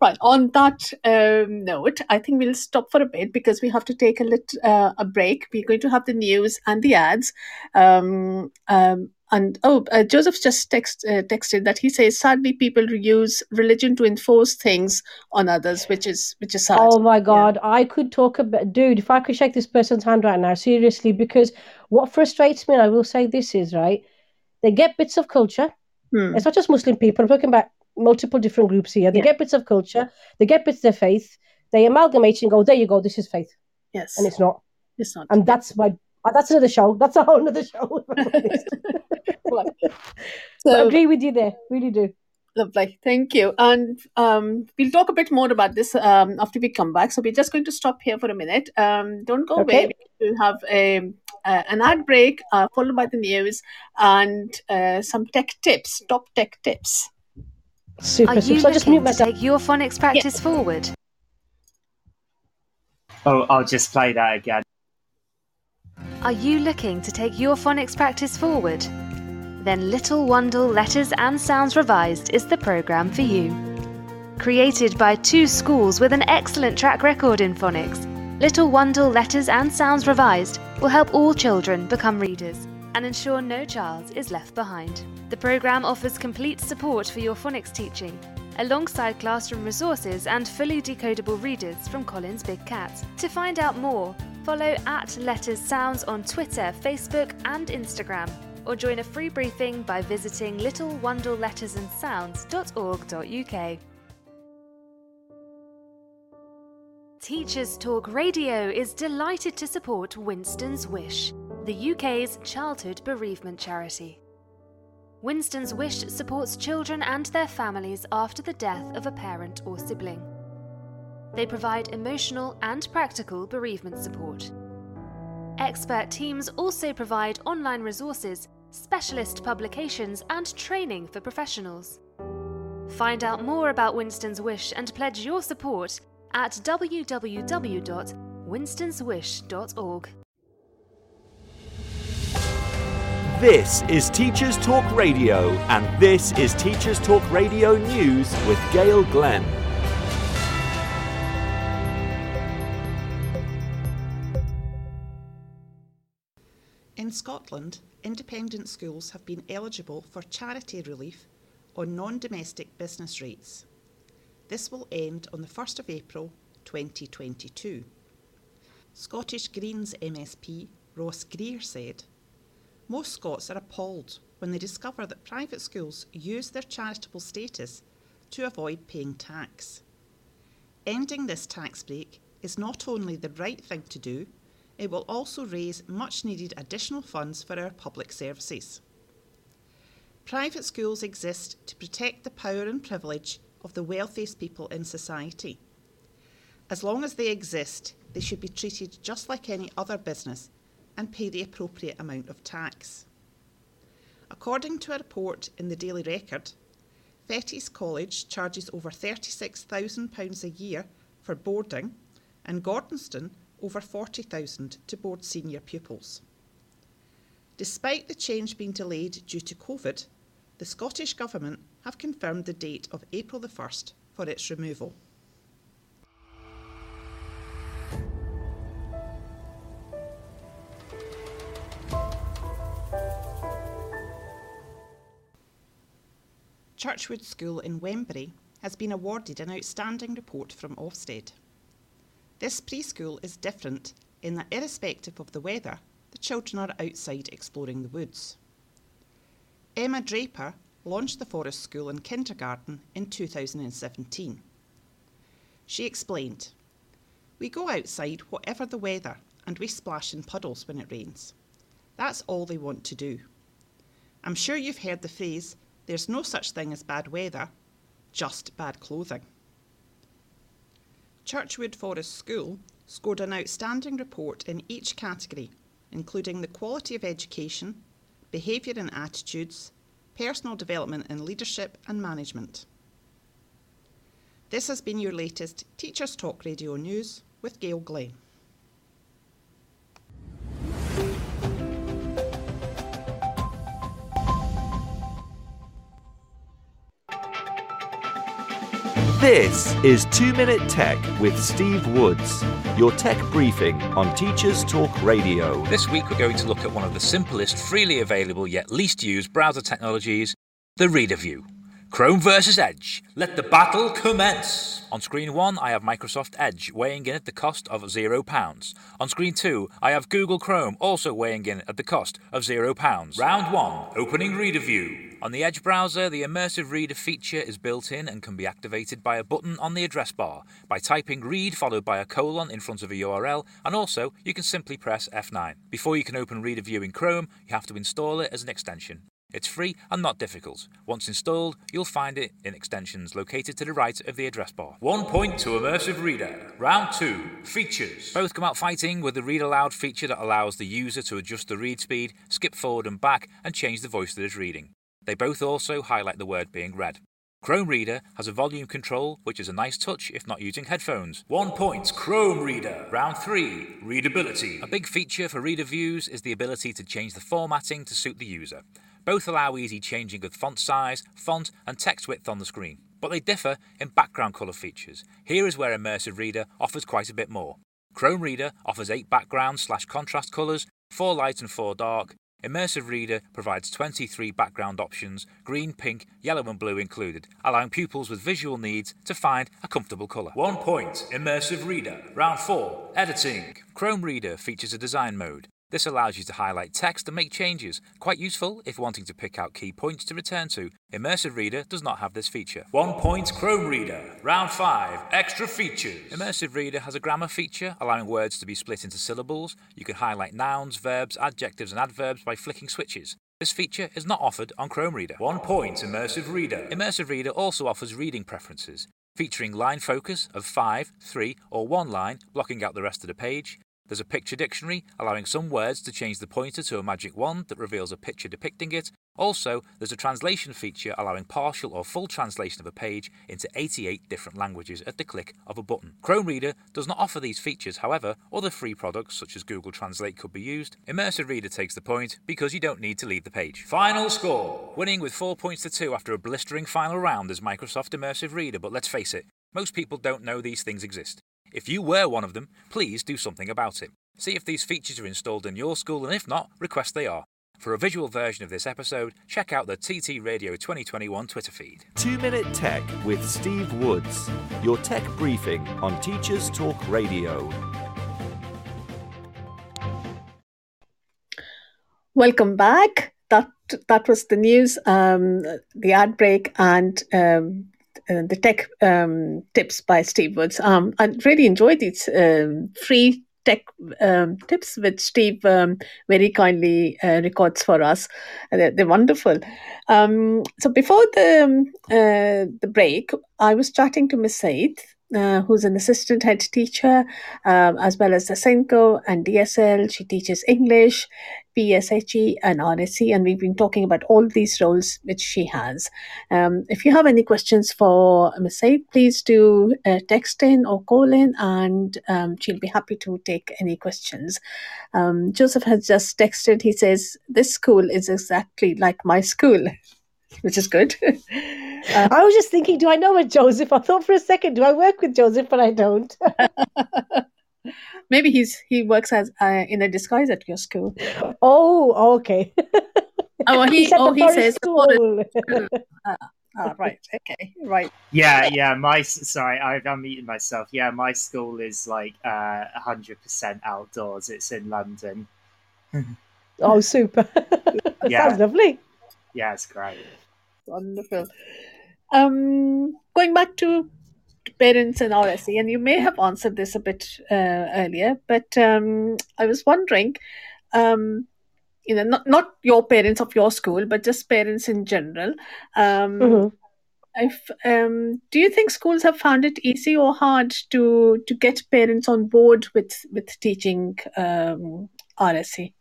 Right. On that um, note, I think we'll stop for a bit because we have to take a lit, uh, a break. We're going to have the news and the ads. Um, um, and oh, uh, Joseph just text, uh, texted that he says sadly people use religion to enforce things on others, which is which is sad. Oh my god, I could talk about dude, if I could shake this person's hand right now, seriously, because what frustrates me, and I will say this is right, they get bits of culture. Hmm. It's not just Muslim people, I'm talking about multiple different groups here. They Yeah. get bits of culture, they get bits of their faith, they amalgamate and go, there you go, this is faith. Yes, And it's not. it's not. And that's my uh, that's another show. That's a whole other show. if I'm honest. Right. But I So, agree with you there, really do. Lovely, thank you. And um, we'll talk a bit more about this um, after we come back. So we're just going to stop here for a minute. Um, don't go Okay. away. We'll have a, uh, an ad break uh, followed by the news and uh, some tech tips, top tech tips. Super, Are super. you So I'll just mute looking to myself. take your phonics practice forward? Oh, I'll just play that again. Are you looking to take your phonics practice forward? Then Little Wandle Letters and Sounds Revised is the programme for you. Created by two schools with an excellent track record in phonics, Little Wandle Letters and Sounds Revised will help all children become readers and ensure no child is left behind. The programme offers complete support for your phonics teaching, alongside classroom resources and fully decodable readers from Collins Big Cat. To find out more, follow at Letters Sounds on Twitter, Facebook, and Instagram, or join a free briefing by visiting littlewandlelettersandsounds.org.uk. Teachers Talk Radio is delighted to support Winston's Wish, the UK's childhood bereavement charity. Winston's Wish supports children and their families after the death of a parent or sibling. They provide emotional and practical bereavement support. Expert teams also provide online resources, specialist publications, and training for professionals. Find out more about Winston's Wish and pledge your support at www.winstonswish.org. This is Teachers Talk Radio, and this is Teachers Talk Radio News with Gail Glenn. In Scotland, independent schools have been eligible for charity relief on non domestic business rates. This will end on the 1st of April 2022. Scottish Greens MSP Ross Greer said, Most Scots are appalled when they discover that private schools use their charitable status to avoid paying tax. Ending this tax break is not only the right thing to do, it will also raise much needed additional funds for our public services. Private schools exist to protect the power and privilege of the wealthiest people in society. As long as they exist, they should be treated just like any other business and pay the appropriate amount of tax. According to a report in the Daily Record, Fettes College charges over £36,000 a year for boarding and Gordonstoun over 40,000 to board senior pupils. Despite the change being delayed due to COVID, the Scottish Government have confirmed the date of April the 1st for its removal. Churchwood School in Wembury has been awarded an outstanding report from Ofsted. This preschool is different in that, irrespective of the weather, the children are outside exploring the woods. Emma Draper launched the Forest School in kindergarten in 2017. She explained, We go outside whatever the weather and we splash in puddles when it rains. That's all they want to do. I'm sure you've heard the phrase, there's no such thing as bad weather, just bad clothing. Churchwood Forest School scored an outstanding report in each category, including the quality of education, behaviour and attitudes, personal development in leadership and management. This has been your latest Teachers Talk Radio News with Gail Glenn. This is 2 Minute Tech with Steve Woods, your tech briefing on Teachers Talk Radio. This week we're going to look at one of the simplest, freely available yet least used browser technologies, the Reader View. Chrome versus Edge. Let the battle commence. On screen 1, I have Microsoft Edge weighing in at the cost of £0. On screen 2, I have Google Chrome also weighing in at the cost of £0. Round 1, opening Reader View. On the Edge browser, the immersive reader feature is built in and can be activated by a button on the address bar by typing read followed by a colon in front of a URL, and also you can simply press F9. Before you can open Reader View in Chrome, you have to install it as an extension. It's free and not difficult. Once installed, you'll find it in extensions located to the right of the address bar. One point to Immersive Reader. Round 2. Features. Both come out fighting with the Read Aloud feature that allows the user to adjust the read speed, skip forward and back, and change the voice that is reading. They both also highlight the word being read. Chrome Reader has a volume control, which is a nice touch if not using headphones. One point, Chrome Reader. Round 3, Readability. A big feature for reader views is the ability to change the formatting to suit the user. Both allow easy changing of font size, font, and text width on the screen, but they differ in background colour features. Here is where Immersive Reader offers quite a bit more. Chrome Reader offers 8 background slash contrast colours, 4 light and 4 dark, Immersive Reader provides 23 background options, green, pink, yellow, and blue included, allowing pupils with visual needs to find a comfortable colour. One point, Immersive Reader. Round 4, Editing. Chrome Reader features a design mode. This allows you to highlight text and make changes, quite useful if wanting to pick out key points to return to. Immersive Reader does not have this feature. One point Chrome Reader. Round 5. Extra features. Immersive Reader has a grammar feature allowing words to be split into syllables. You can highlight nouns, verbs, adjectives, and adverbs by flicking switches. This feature is not offered on Chrome Reader. One point Immersive Reader. Immersive Reader also offers reading preferences, featuring line focus of 5, 3, or 1 line, blocking out the rest of the page. There's a picture dictionary, allowing some words to change the pointer to a magic wand that reveals a picture depicting it. Also, there's a translation feature allowing partial or full translation of a page into 88 different languages at the click of a button. Chrome Reader does not offer these features, however, other free products such as Google Translate could be used. Immersive Reader takes the point because you don't need to leave the page. Final score winning with 4 points to 2 after a blistering final round is Microsoft Immersive Reader, but let's face it, most people don't know these things exist. If you were one of them, please do something about it. See if these features are installed in your school, and if not, request they are. For a visual version of this episode, check out the TT Radio 2021 Twitter feed. Two Minute Tech with Steve Woods, your tech briefing on Teachers Talk Radio. Welcome back. That that was the news, um, the ad break, and um, uh, the tech um, tips by Steve Woods. Um, I really enjoyed these um, free tech um, tips which Steve um, very kindly uh, records for us. They're, they're wonderful. Um, so before the uh, the break, I was chatting to Miss Said, uh, who's an assistant head teacher, um, as well as the SENCO and DSL. She teaches English, PSHE, and RSE, and we've been talking about all these roles which she has. Um, if you have any questions for Ms. Said, please do uh, text in or call in, and um, she'll be happy to take any questions. Um, Joseph has just texted. He says, This school is exactly like my school, which is good. Uh, I was just thinking, do I know a Joseph? I thought for a second, do I work with Joseph? But I don't. Maybe he's he works as uh, in a disguise at your school. Oh, okay. Oh, he, He said oh, the he says school. Ah, ah, right, okay, right. Yeah, yeah. My sorry, I've unmuted myself. Yeah, my school is like uh, hundred percent outdoors. It's in London. oh, super. Yeah. Sounds lovely. Yeah, it's great. Wonderful. Um, going back to parents and RSE, and you may have answered this a bit uh, earlier, but um, I was wondering, um, you know, not not your parents of your school, but just parents in general. Um, Mhm. if um, do you think schools have found it easy or hard to to get parents on board with with teaching um, RSE?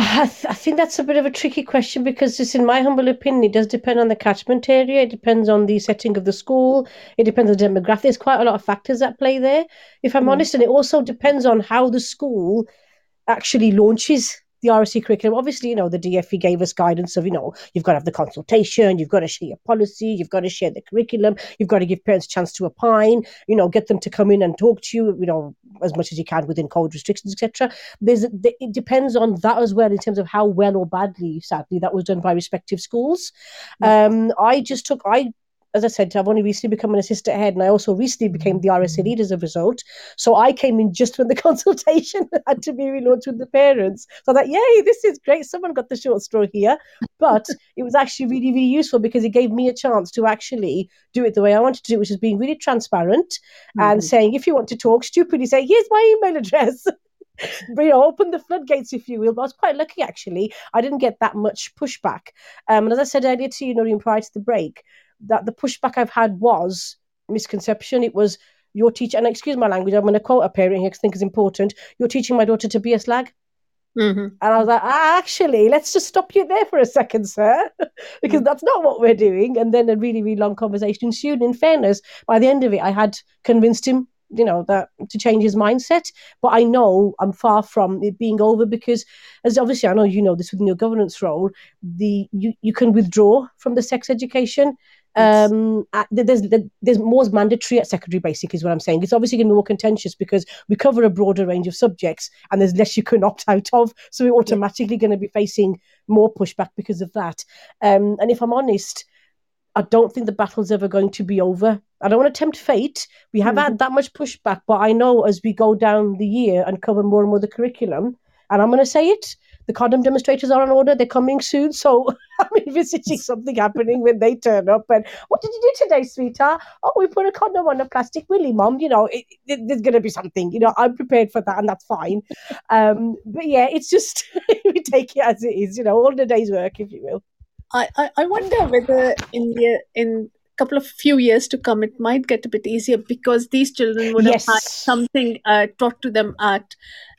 I, th- I think that's a bit of a tricky question because, just in my humble opinion, it does depend on the catchment area. It depends on the setting of the school. It depends on the demographic. There's quite a lot of factors at play there, if I'm Mm. honest. And it also depends on how the school actually launches the RSE curriculum. Obviously, you know, the DFE gave us guidance of, you know, you've got to have the consultation, you've got to share your policy, you've got to share the curriculum, you've got to give parents a chance to opine, you know, get them to come in and talk to you, you know, as much as you can within code restrictions, etc. There's it depends on that as well in terms of how well or badly, sadly, that was done by respective schools. Um, I just took I as I said, I've only recently become an assistant head, and I also recently became the RSE lead as a result. So I came in just when the consultation had to be relaunched with the parents. So I thought, yay, this is great. Someone got the short straw here. But it was actually really, really useful because it gave me a chance to actually do it the way I wanted to do it, which is being really transparent and saying, if you want to talk, stupidly say, here's my email address. you know, open the floodgates, if you will. But I was quite lucky, actually. I didn't get that much pushback. Um, and as I said earlier to you, Noreen, prior to the break, that the pushback I've had was misconception. It was your teacher, and excuse my language, I'm going to quote a parent here because I think is important. You're teaching my daughter to be a slag. Mm-hmm. And I was like, ah, actually, let's just stop you there for a second, sir, because that's not what we're doing. And then a really, really long conversation ensued. In fairness, by the end of it, I had convinced him, you know, that to change his mindset. But I know I'm far from it being over because, as obviously I know you know this within your governance role, the you, you can withdraw from the sex education um uh, there's there's more mandatory at secondary basic is what i'm saying. It's obviously going to be more contentious because we cover a broader range of subjects and there's less you can opt out of. So we're automatically going to be facing more pushback because of that. Um and if i'm honest i don't think the battle's ever going to be over. I don't want to tempt fate. We have mm-hmm. had that much pushback but i know as we go down the year and cover more and more the curriculum and i'm going to say it the condom demonstrators are on order. They're coming soon. So I'm envisaging something happening when they turn up. And what did you do today, sweetheart? Oh, we put a condom on a plastic willy, mom. You know, it, it, there's going to be something. You know, I'm prepared for that, and that's fine. Um, but yeah, it's just we take it as it is. You know, all the day's work, if you will. I, I, I wonder whether in the in couple of few years to come it might get a bit easier because these children would yes. have had something uh, taught to them at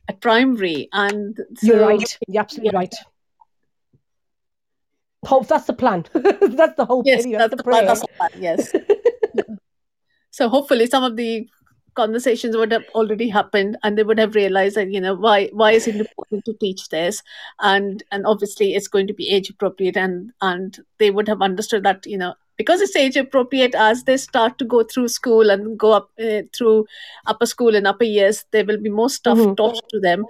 at primary and so, you're right. You're absolutely right. Hope that's the plan. That's the whole yes that's, that's, the plan, that's the plan yes. So hopefully some of the conversations would have already happened and they would have realized that you know why why is it important to teach this? And and obviously it's going to be age appropriate and and they would have understood that you know because it's age appropriate as they start to go through school and go up uh, through upper school and upper years there will be more stuff mm-hmm. taught to them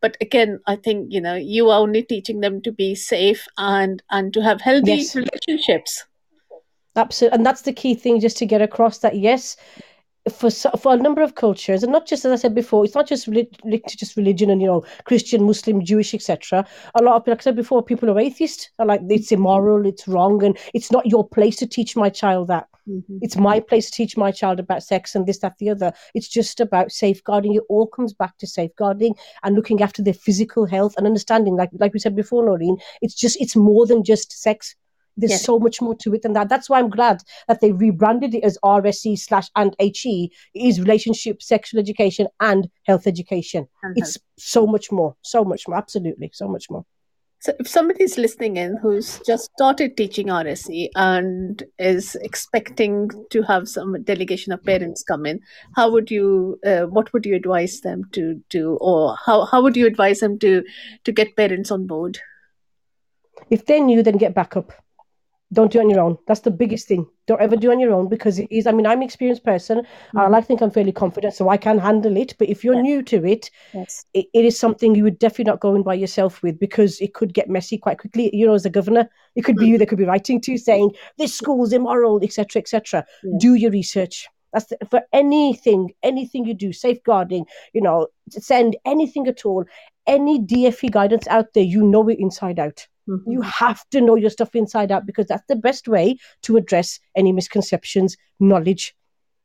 but again i think you know you are only teaching them to be safe and and to have healthy yes. relationships absolutely and that's the key thing just to get across that yes for for a number of cultures, and not just as I said before, it's not just linked to just religion and you know Christian, Muslim, Jewish, etc. A lot of like I said before, people are atheist. Are like it's immoral, it's wrong, and it's not your place to teach my child that. Mm-hmm. It's my place to teach my child about sex and this, that, the other. It's just about safeguarding. It all comes back to safeguarding and looking after their physical health and understanding. Like like we said before, Noreen, it's just it's more than just sex there's yes. so much more to it than that. That's why I'm glad that they rebranded it as RSE slash and HE. Is relationship, sexual education, and health education. And it's health. so much more, so much more. Absolutely, so much more. So, if somebody's listening in who's just started teaching RSE and is expecting to have some delegation of parents come in, how would you, uh, what would you advise them to do, or how, how would you advise them to to get parents on board? If they're new, then get backup don't do it on your own. That's the biggest thing. Don't ever do it on your own because it is. I mean, I'm an experienced person. Mm-hmm. I like to think I'm fairly confident, so I can handle it. But if you're new to it, yes. it, it is something you would definitely not go in by yourself with because it could get messy quite quickly. You know, as a governor, it could be mm-hmm. you that could be writing to saying this school's immoral, etc., etc. Yeah. Do your research. That's the, for anything, anything you do, safeguarding. You know, send anything at all, any DFE guidance out there. You know it inside out Mm-hmm. You have to know your stuff inside out because that's the best way to address any misconceptions, knowledge.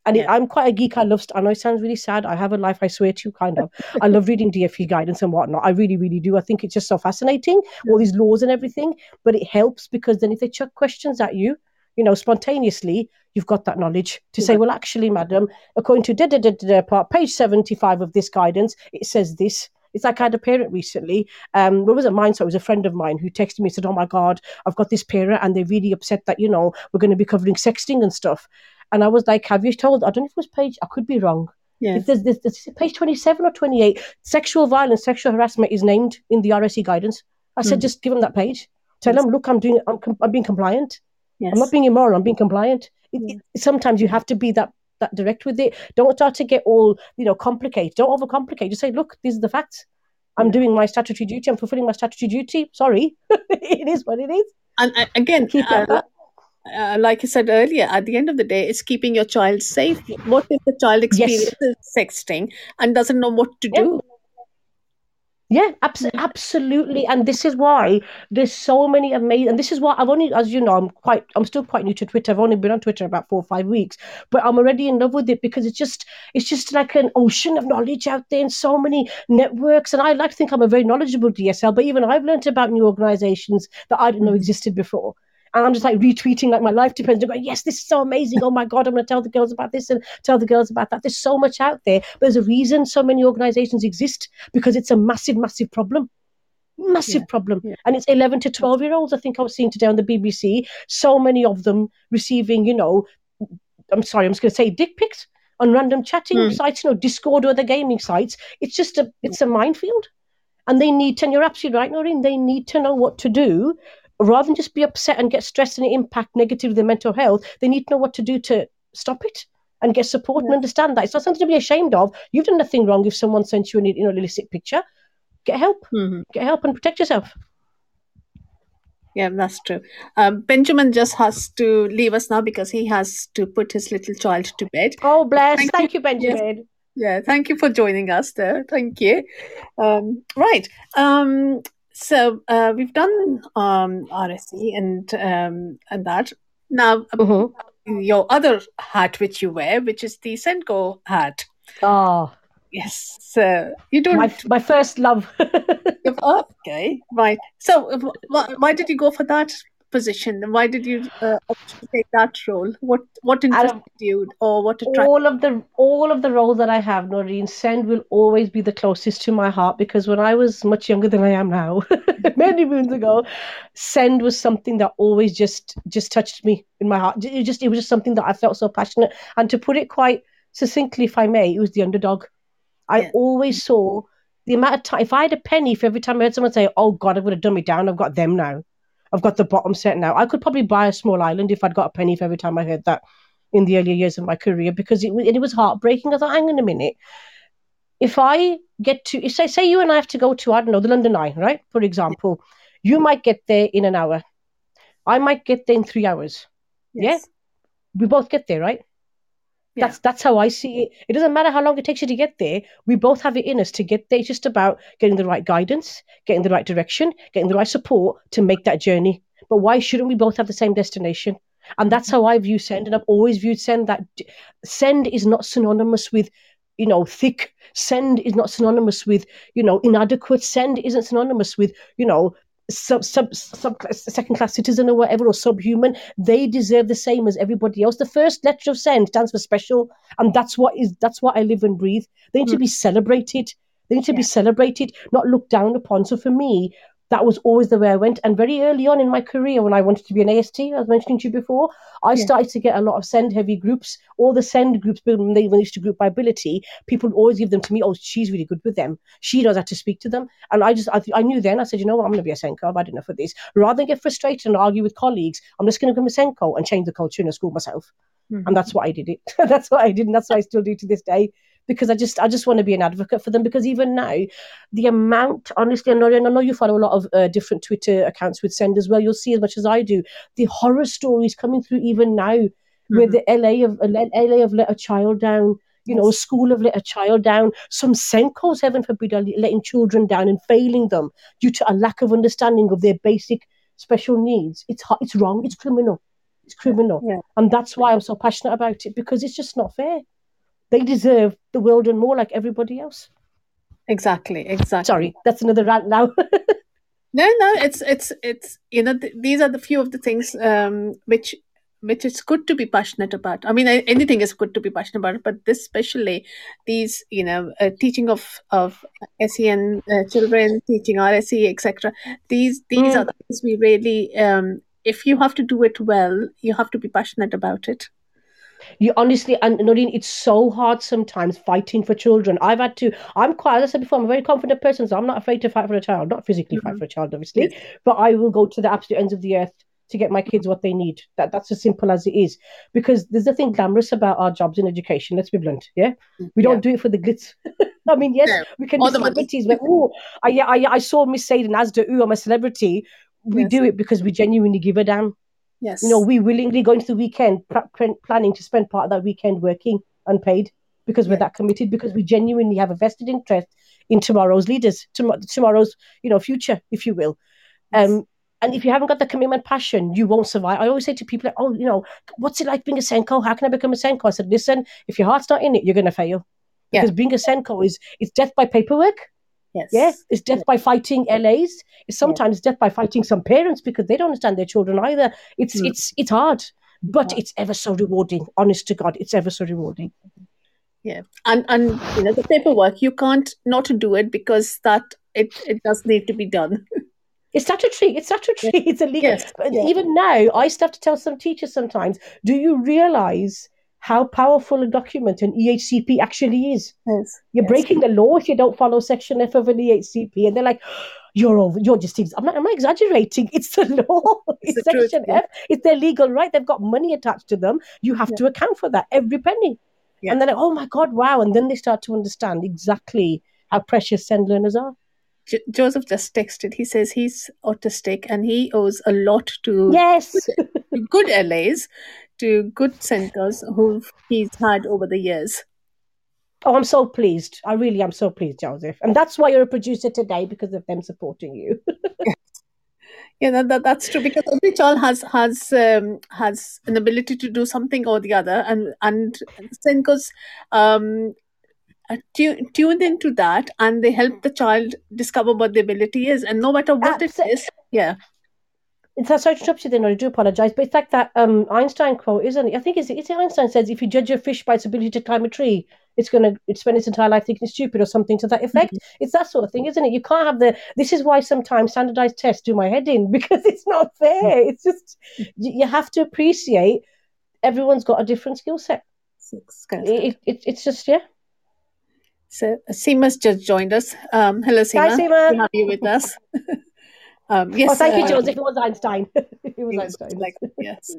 And it, I'm quite a geek. I love. I know it sounds really sad. I have a life. I swear to you, kind of. I love reading DFE guidance and whatnot. I really, really do. I think it's just so fascinating, all these laws and everything. But it helps because then if they chuck questions at you, you know, spontaneously, you've got that knowledge to say, well, actually, madam, according to da, da, da, da, part page seventy-five of this guidance, it says this. It's like I had a parent recently. Um, what was it mine? So it was a friend of mine who texted me and said, "Oh my god, I've got this parent, and they're really upset that you know we're going to be covering sexting and stuff." And I was like, "Have you told?" I don't know if it was page. I could be wrong. Yeah. If there's, there's, there's page 27 or 28, sexual violence, sexual harassment is named in the RSE guidance. I said, mm. just give them that page. Tell yes. them, look, I'm doing, I'm, I'm being compliant. Yes. I'm not being immoral. I'm being compliant. It, it, sometimes you have to be that that direct with it. Don't start to get all you know complicated. Don't overcomplicate. Just say, look, these are the facts. I'm doing my statutory duty. I'm fulfilling my statutory duty. Sorry, it is what it is. And uh, again, keep uh, uh, like I said earlier, at the end of the day, it's keeping your child safe. What if the child experiences yes. sexting and doesn't know what to do? Yeah, abs- absolutely. And this is why there's so many amazing. And this is why I've only, as you know, I'm quite, I'm still quite new to Twitter. I've only been on Twitter about four or five weeks, but I'm already in love with it because it's just, it's just like an ocean of knowledge out there and so many networks. And I like to think I'm a very knowledgeable DSL, but even I've learned about new organizations that I didn't know mm. existed before. And I'm just like retweeting like my life depends. Going, yes, this is so amazing. Oh my God, I'm going to tell the girls about this and tell the girls about that. There's so much out there. But there's a reason so many organizations exist because it's a massive, massive problem. Massive Yeah, problem. yeah. And it's 11 to 12 year olds. I think I was seeing today on the BBC. So many of them receiving, you know, I'm sorry, I'm just going to say dick pics on random chatting Hmm. sites, you know, Discord or other gaming sites. It's just a, it's a minefield and they need to, and you're absolutely right, Noreen, they need to know what to do rather than just be upset and get stressed and impact negatively their mental health. They need to know what to do to stop it and get support and understand that it's not something to be ashamed of. You've done nothing wrong if someone sent you an you know, illicit picture. Get help, Mhm. get help and protect yourself. Yeah, that's true. Um, Benjamin just has to leave us now because he has to put his little child to bed. Oh, bless. Thank Thank, you. you, Benjamin. Yeah, thank you for joining us there. Thank you. Um, right. Um, so uh, we've done um, RSE and um, and that. Now, Mhm. your other hat which you wear, which is the SENCO hat. Oh, Yes. So you don't. my, my first love. okay. Right. So uh, wh- why did you go for that position? Why did you uh, take that role? What what interested you, or what attracted? all of the all of the roles that I have, Noreen, SEND will always be the closest to my heart because when I was much younger than I am now, many moons ago, SEND was something that always just just touched me in my heart. It just it was just something that I felt so passionate. And to put it quite succinctly, if I may, it was the underdog. I Yeah. always saw the amount of time. If I had a penny for every time I heard someone say, "Oh God, I would have done me down," I've got them now. I've got the bottom set now. I could probably buy a small island if I'd got a penny for every time I heard that in the earlier years of my career because it, it was heartbreaking. I thought, hang on a minute. If I get to, if say, say you and I have to go to, I don't know, the London Eye, right? For example, you might get there in an hour. I might get there in three hours. Yes. We both get there, right? Yeah. That's that's how I see it. It doesn't matter how long it takes you to get there. We both have it in us to get there. It's just about getting the right guidance, getting the right direction, getting the right support to make that journey. But why shouldn't we both have the same destination? And that's how I view SEND, and I've always viewed SEND that SEND is not synonymous with, you know, thick. SEND is not synonymous with, you know, inadequate. SEND isn't synonymous with, you know, sub sub sub second class citizen or whatever or subhuman. They deserve the same as everybody else. The first letter of SEND stands for special, and that's what is that's what I live and breathe. They need to mm. be celebrated. They need to be celebrated, not looked down upon. So for me, that was always the way I went. And very early on in my career, when I wanted to be an AST, I was mentioning to you before, I Yeah. started to get a lot of SEND heavy groups. All the SEND groups, when they used to group by ability, people would always give them to me. Oh, she's really good with them. She knows how to speak to them. And I just, I, I knew then, I said, you know what, I'm going to be a SENCO. I've had enough of this. Rather than get frustrated and argue with colleagues, I'm just going to become a SENCO and change the culture in a school myself. Mm-hmm. And that's what I did it. that's what I did. And that's what I still do to this day. Because I just, I just want to be an advocate for them. Because even now, the amount, honestly, I know, I know you follow a lot of uh, different Twitter accounts with SEND as well. You'll see as much as I do. The horror stories coming through even now, where the LA of LA have let a child down. You know, a school have let a child down. Some SENCOs, heaven forbid, are letting children down and failing them due to a lack of understanding of their basic special needs. It's it's wrong. It's criminal. It's criminal. Yeah. And that's why I'm so passionate about it because it's just not fair. They deserve the world and more like everybody else. Exactly. Exactly. Sorry, that's another rant now. No, no, it's it's it's you know th- these are the few of the things um, which which it's good to be passionate about. I mean, anything is good to be passionate about, but this especially these you know uh, teaching of of SEN uh, children, teaching RSE, etc. These these are the things we really. Um, if you have to do it well, you have to be passionate about it. You honestly, and Noreen, it's so hard sometimes fighting for children. I've had to, I'm quite, as I said before, I'm a very confident person, so I'm not afraid to fight for a child, not physically fight for a child, obviously, but I will go to the absolute ends of the earth to get my kids what they need. That That's as simple as it is. Because there's nothing glamorous about our jobs in education, let's be blunt, yeah? We don't do it for the glitz. I mean, yes, No. we can Or be the celebrities, but oh, I, I, I saw Miss Said and Asda, ooh, I'm a celebrity. We Yes. do it because we genuinely give a damn Yes. you know, we willingly go into the weekend pl- planning to spend part of that weekend working unpaid because we're that committed, because we genuinely have a vested interest in tomorrow's leaders, tom- tomorrow's you know future, if you will. Um, and if you haven't got the commitment, passion, you won't survive. I always say to people, "Oh, you know, what's it like being a SENCO? How can I become a SENCO? I said, "Listen, if your heart's not in it, you're going to fail." Yeah. Because being a SENCO is it's death by paperwork. Yes. Yeah, it's death by fighting LAs. It's sometimes death by fighting some parents because they don't understand their children either. It's Mm. it's it's hard, but it's ever so rewarding. Honest to God, it's ever so rewarding. Yeah. And and you know the paperwork you can't not do it because that it it does need to be done. It's statutory. It's statutory. It's illegal. Yes, yeah. even now, I still have to tell some teachers sometimes. Do you realize how powerful a document an EHCP actually is? Yes. You're Yes. breaking the law if you don't follow Section F of an EHCP, and they're like, "You're over. You're just." ex-" I'm not. I'm not exaggerating. It's the law. It's, It's the truth, Section yeah. F. It's their legal right. They've got money attached to them. You have to account for that every penny. Yeah. And they're like, "Oh my God, wow!" And then they start to understand exactly how precious SEND learners are. J- Joseph just texted. He says he's autistic and he owes a lot to Yes. to good LAs, to good SENCOs who he's had over the years. Oh, I'm so pleased. I really am so pleased, Joseph. And that's why you're a producer today because of them supporting you. Yeah, that, that that's true because every child has has um, has an ability to do something or the other, and and SENCOs um, are tu- tuned into that, and they help the child discover what the ability is, and no matter what it is, yeah, It's to interrupt you then, I do apologize, but it's like that um, Einstein quote, isn't it? I think it's, it's Einstein says if you judge a fish by its ability to climb a tree, it's going to spend its entire life thinking it's stupid or something to that effect. It's that sort of thing, isn't it? You can't have the. This is why sometimes standardized tests do my head in because it's not fair. It's just you, you have to appreciate everyone's got a different skill set. It's It, it, it's just yeah. So Seema's just joined us. Um, hello, Seema. Hi, Seema. Good to have you with us. um, yes. oh, thank you, uh, Joseph. It was Einstein. it was Einstein. like yes.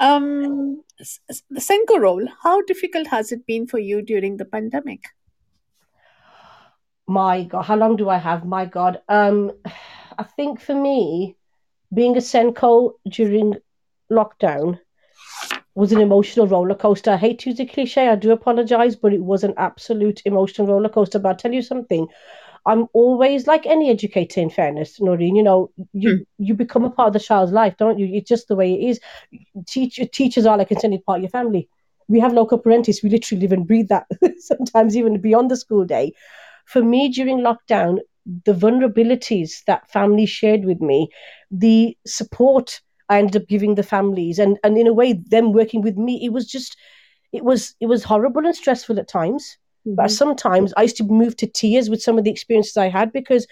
Um, the SENCO role. How difficult has it been for you during the pandemic? My God, how long do I have? My God. Um, I think for me, being a SENCO during lockdown was an emotional roller coaster. I hate to use a cliche, I do apologize, but it was an absolute emotional roller coaster. But I'll tell you something. I'm always like any educator in fairness, Noreen, you know, you hmm. you become a part of the child's life, don't you? It's just the way it is. Teach, teachers are like an extended part of your family. We have loco parentis, we literally live and breathe that sometimes even beyond the school day. For me during lockdown, the vulnerabilities that families shared with me, the support I ended up giving the families and, and in a way them working with me, it was just it was it was horrible and stressful at times. But sometimes I used to move to tears with some of the experiences I had because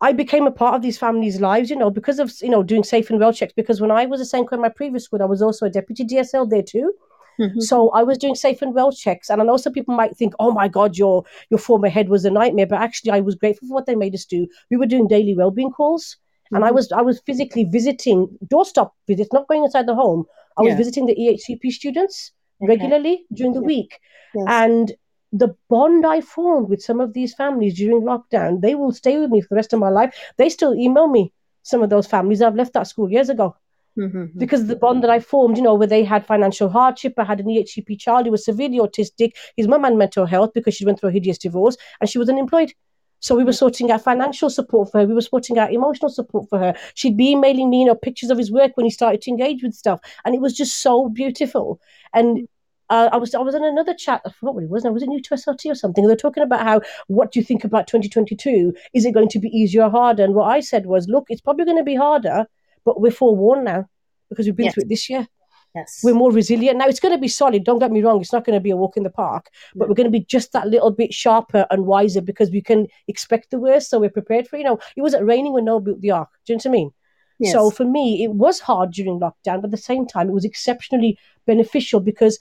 I became a part of these families' lives, you know, because of you know doing safe and well checks. Because when I was a SENCO in my previous school, I was also a deputy DSL there too. Mhm. So I was doing safe and well checks, and I know some people might think, "Oh my God, your your former head was a nightmare," but actually, I was grateful for what they made us do. We were doing daily well-being calls, and I was I was physically visiting doorstop visits, not going inside the home. I was visiting the EHCP students Okay. regularly during the week, Yes. and the bond I formed with some of these families during lockdown, they will stay with me for the rest of my life. They still email me. Some of those families I've left that school years ago Mhm. because the bond that I formed, you know, where they had financial hardship. I had an EHCP child who was severely autistic. His mum had mental health because she went through a hideous divorce and she was unemployed. So we were sorting out financial support for her. We were sorting out emotional support for her. She'd be emailing me, you know, pictures of his work when he started to engage with stuff, and it was just so beautiful. And uh, I was I was in another chat. I forgot what it was. now. Was to SLT or something? they're talking about how what do you think about 2022? Is it going to be easier or harder? And what I said was, look, it's probably going to be harder, but we're forewarned now because we've been Yes. through it this year. Yes. We're more resilient now. It's going to be solid. Don't get me wrong. It's not going to be a walk in the park, but we're going to be just that little bit sharper and wiser because we can expect the worst. So we're prepared for. You know, it wasn't raining when Noah built the ark. Do you know what I mean? Yes. So for me, it was hard during lockdown, but at the same time, it was exceptionally beneficial because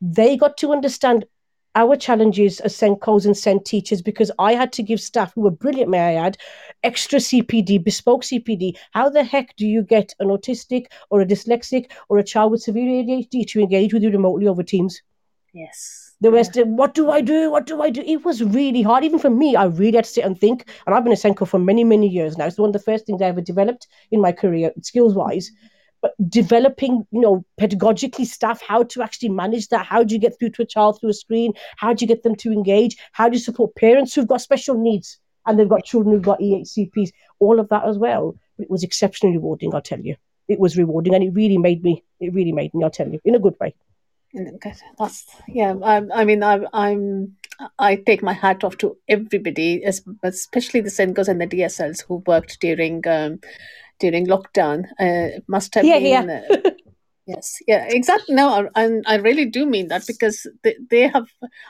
they got to understand our challenges as SENCOs and SEND teachers because I had to give staff who were brilliant, may I add, extra CPD, bespoke CPD. How the heck do you get an autistic or a dyslexic or a child with severe ADHD to engage with you remotely over Teams? yes. The rest, what do I do? What do I do? It was really hard. Even for me, I really had to sit and think. And I've been a SENCO for many, many years now. It's one of the first things I ever developed in my career, skills wise. but developing, you know, pedagogically staff, how to actually manage that. How do you get through to a child through a screen? How do you get them to engage? How do you support parents who've got special needs and they've got children who've got EHCPs? All of that as well. It was exceptionally rewarding, I'll tell you. It was rewarding and it really made me, it really made me, I'll tell you, in a good way. That's yeah. I, I mean, I, I'm I take my hat off to everybody, especially the SENCOs and the DSLs who worked during um, during lockdown. Uh, must have yeah, been. Yeah. Uh, yes, yeah, exactly. No, I, I really do mean that because they, they have.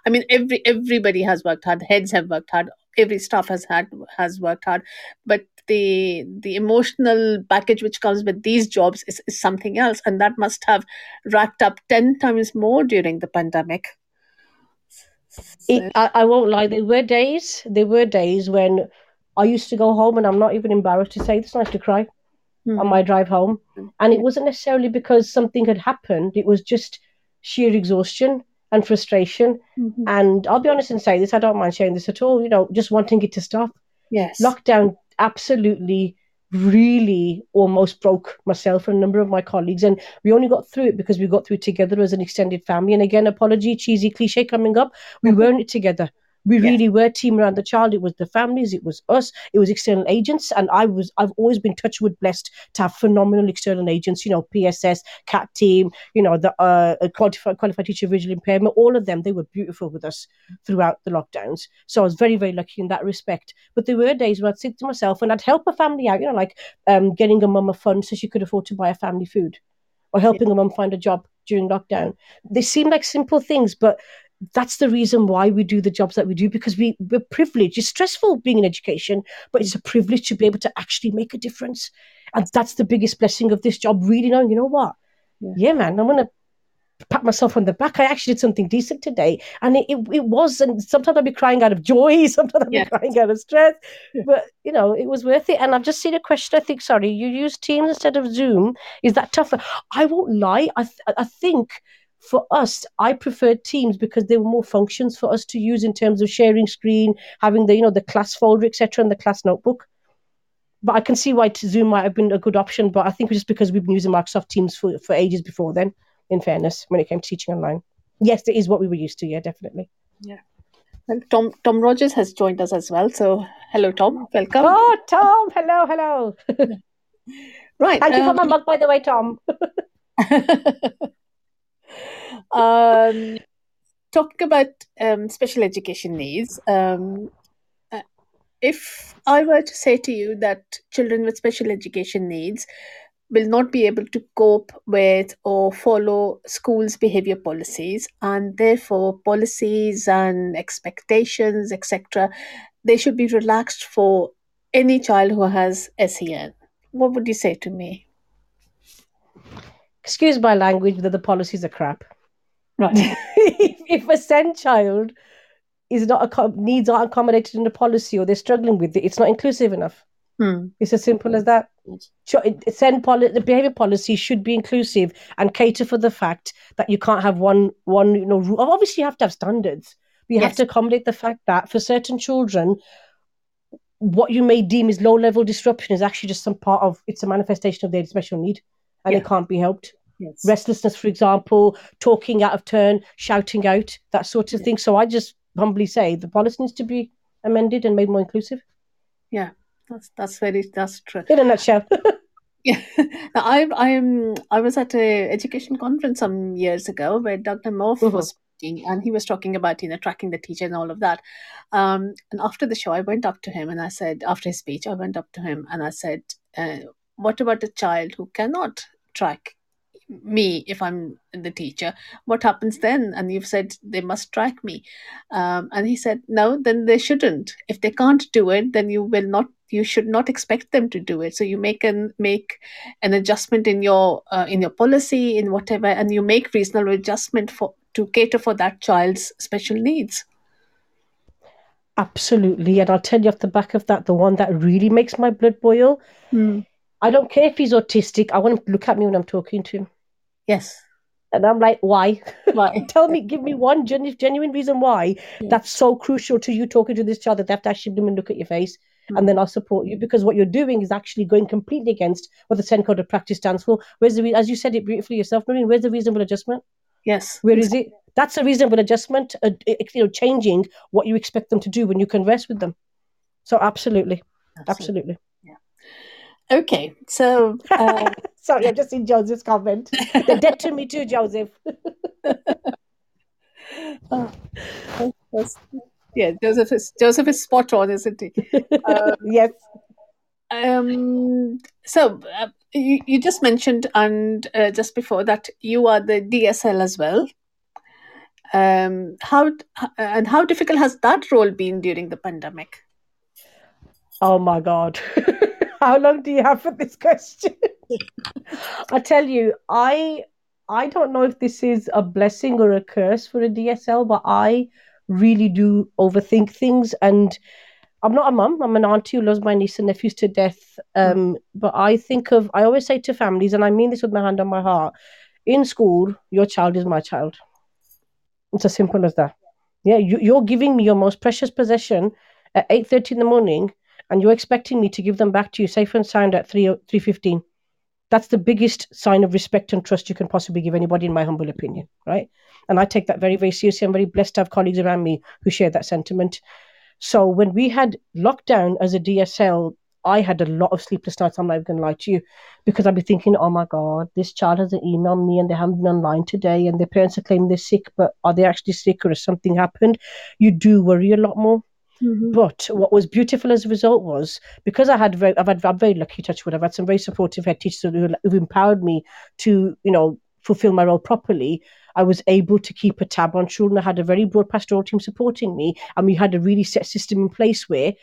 I mean, every everybody has worked hard. Heads have worked hard. Every staff has had has worked hard, but the the emotional package which comes with these jobs is, is something else, and that must have racked up ten times more during the pandemic. It, I, I won't lie. There were days. There were days when I used to go home, and I'm not even embarrassed to say this. I used to cry mm-hmm. on my drive home, and it wasn't necessarily because something had happened. It was just sheer exhaustion and frustration. Mm-hmm. And I'll be honest and say this. I don't mind sharing this at all. You know, just wanting it to stop. Yes. Lockdown absolutely really almost broke myself and a number of my colleagues and we only got through it because we got through it together as an extended family and again apology cheesy cliche coming up we mm-hmm. weren't it together we really were team around the child. It was the families, it was us, it was external agents, and I was I've always been touchwood blessed to have phenomenal external agents. You know, PSS, CAT team, you know, the uh, qualified, qualified teacher visual impairment, all of them. They were beautiful with us throughout the lockdowns. So I was very very lucky in that respect. But there were days where I'd sit to myself and I'd help a family out. You know, like um, getting a mum a fund so she could afford to buy a family food, or helping yeah. a mum find a job during lockdown. They seem like simple things, but that's the reason why we do the jobs that we do because we, we're privileged. It's stressful being in education, but it's a privilege to be able to actually make a difference. And that's the biggest blessing of this job, really knowing, you know what? Yeah, yeah man, I'm going to pat myself on the back. I actually did something decent today. And it, it, it was, and sometimes I'd be crying out of joy, sometimes I'd be yeah. crying out of stress. Yeah. But, you know, it was worth it. And I've just seen a question, I think, sorry, you use Teams instead of Zoom. Is that tougher? I won't lie. I, th- I think for us, I preferred Teams because there were more functions for us to use in terms of sharing screen, having the you know the class folder, etc., and the class notebook. But I can see why Zoom might have been a good option. But I think just because we've been using Microsoft Teams for, for ages before then, in fairness, when it came to teaching online. Yes, it is what we were used to. Yeah, definitely. Yeah. And Tom Tom Rogers has joined us as well. So hello, Tom. Welcome. Oh, Tom. Hello, hello. right. Thank um, you for my um, mug, by the way, Tom. um, talking about um, special education needs, um, uh, if I were to say to you that children with special education needs will not be able to cope with or follow schools' behavior policies, and therefore policies and expectations, etc., they should be relaxed for any child who has SEN. What would you say to me? Excuse my language, but the policies are crap. Right. if, if a SEND child is not a, needs aren't accommodated in the policy or they're struggling with it, it's not inclusive enough. Hmm. It's as simple as that. SEND poli- the behavior policy should be inclusive and cater for the fact that you can't have one one you know rule. Obviously, you have to have standards. But you yes. have to accommodate the fact that for certain children, what you may deem is low level disruption is actually just some part of it's a manifestation of their special need and yeah. it can't be helped. Yes. Restlessness, for example, talking out of turn, shouting out, that sort of yeah. thing. So I just humbly say the policy needs to be amended and made more inclusive. Yeah, that's that's very that's true. In a nutshell. yeah, I I am I was at a education conference some years ago where Dr. Morph mm-hmm. was speaking, and he was talking about you know tracking the teacher and all of that. Um, and after the show, I went up to him and I said, after his speech, I went up to him and I said, uh, "What about a child who cannot track me if i'm the teacher. What happens then? And you've said they must track me. Um, and he said no then they shouldn't. If they can't do it then you will not you should not expect them to do it. So you make an make an adjustment in your uh, in your policy in whatever and you make reasonable adjustment for to cater for that child's special needs. Absolutely. And i'll tell you off the back of that the one that really makes my blood boil. Mm. i don't care if he's autistic. I want him to look at me when i'm talking to him Yes. And I'm like, why? Why? Tell me, give me one genu- genuine reason why yeah. that's so crucial to you talking to this child that they have to actually even look at your face. and then I'll support you because what you're doing is actually going completely against what the SEND Code of Practice stands for. Where's the, re- as you said it beautifully yourself, Noreen, where's the reasonable adjustment? Yes. Where is it? That's a reasonable adjustment, uh, you know, changing what you expect them to do when you converse with them. So absolutely, absolutely. Okay, so uh, sorry, I've just seen Joseph's comment. They're dead to me too, Joseph. oh, yeah, Joseph is Joseph is spot on, isn't he? Um, yes. Um, so uh, you, you just mentioned and uh, just before that you are the DSL as well. Um, how and how difficult has that role been during the pandemic? Oh my God. how long do you have for this question? I tell you, I I don't know if this is a blessing or a curse for a DSL, but I really do overthink things and I'm not a mum. I'm an auntie who loves my niece and nephews to death. Um, But I think of, I always say to families, and I mean this with my hand on my heart in school, your child is my child. It's as simple as that. Yeah, you, you're giving me your most precious possession at 8.30 in the morning, and you're expecting me to give them back to you safe and sound at 3, 3.15. That's the biggest sign of respect and trust you can possibly give anybody, in my humble opinion, right? And I take that very, very seriously. I'm very blessed to have colleagues around me who share that sentiment. So when we had lockdown as a DSL, I had a lot of sleepless nights. I'm not going to lie to you because I'd be thinking, oh my God, this child hasn't emailed me and they haven't been online today and their parents are claiming they're sick, but are they actually sick or has something happened? You do worry a lot more. Mm-hmm. But what was beautiful as a result was because I had very, I've had, I'm very lucky, touch wood. I've had some very supportive head teachers who, who've empowered me to, you know, fulfill my role properly. I was able to keep a tab on children. I had a very broad pastoral team supporting me, and we had a really set system in place where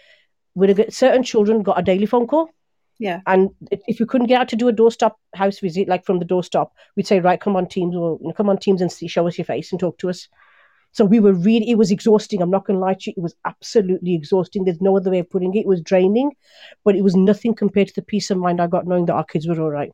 certain children got a daily phone call. Yeah. And if you couldn't get out to do a doorstop house visit, like from the doorstep, we'd say, right, come on Teams, or you know, come on Teams and see, show us your face and talk to us. So we were really, it was exhausting. I'm not going to lie to you. It was absolutely exhausting. There's no other way of putting it. It was draining, but it was nothing compared to the peace of mind I got knowing that our kids were all right.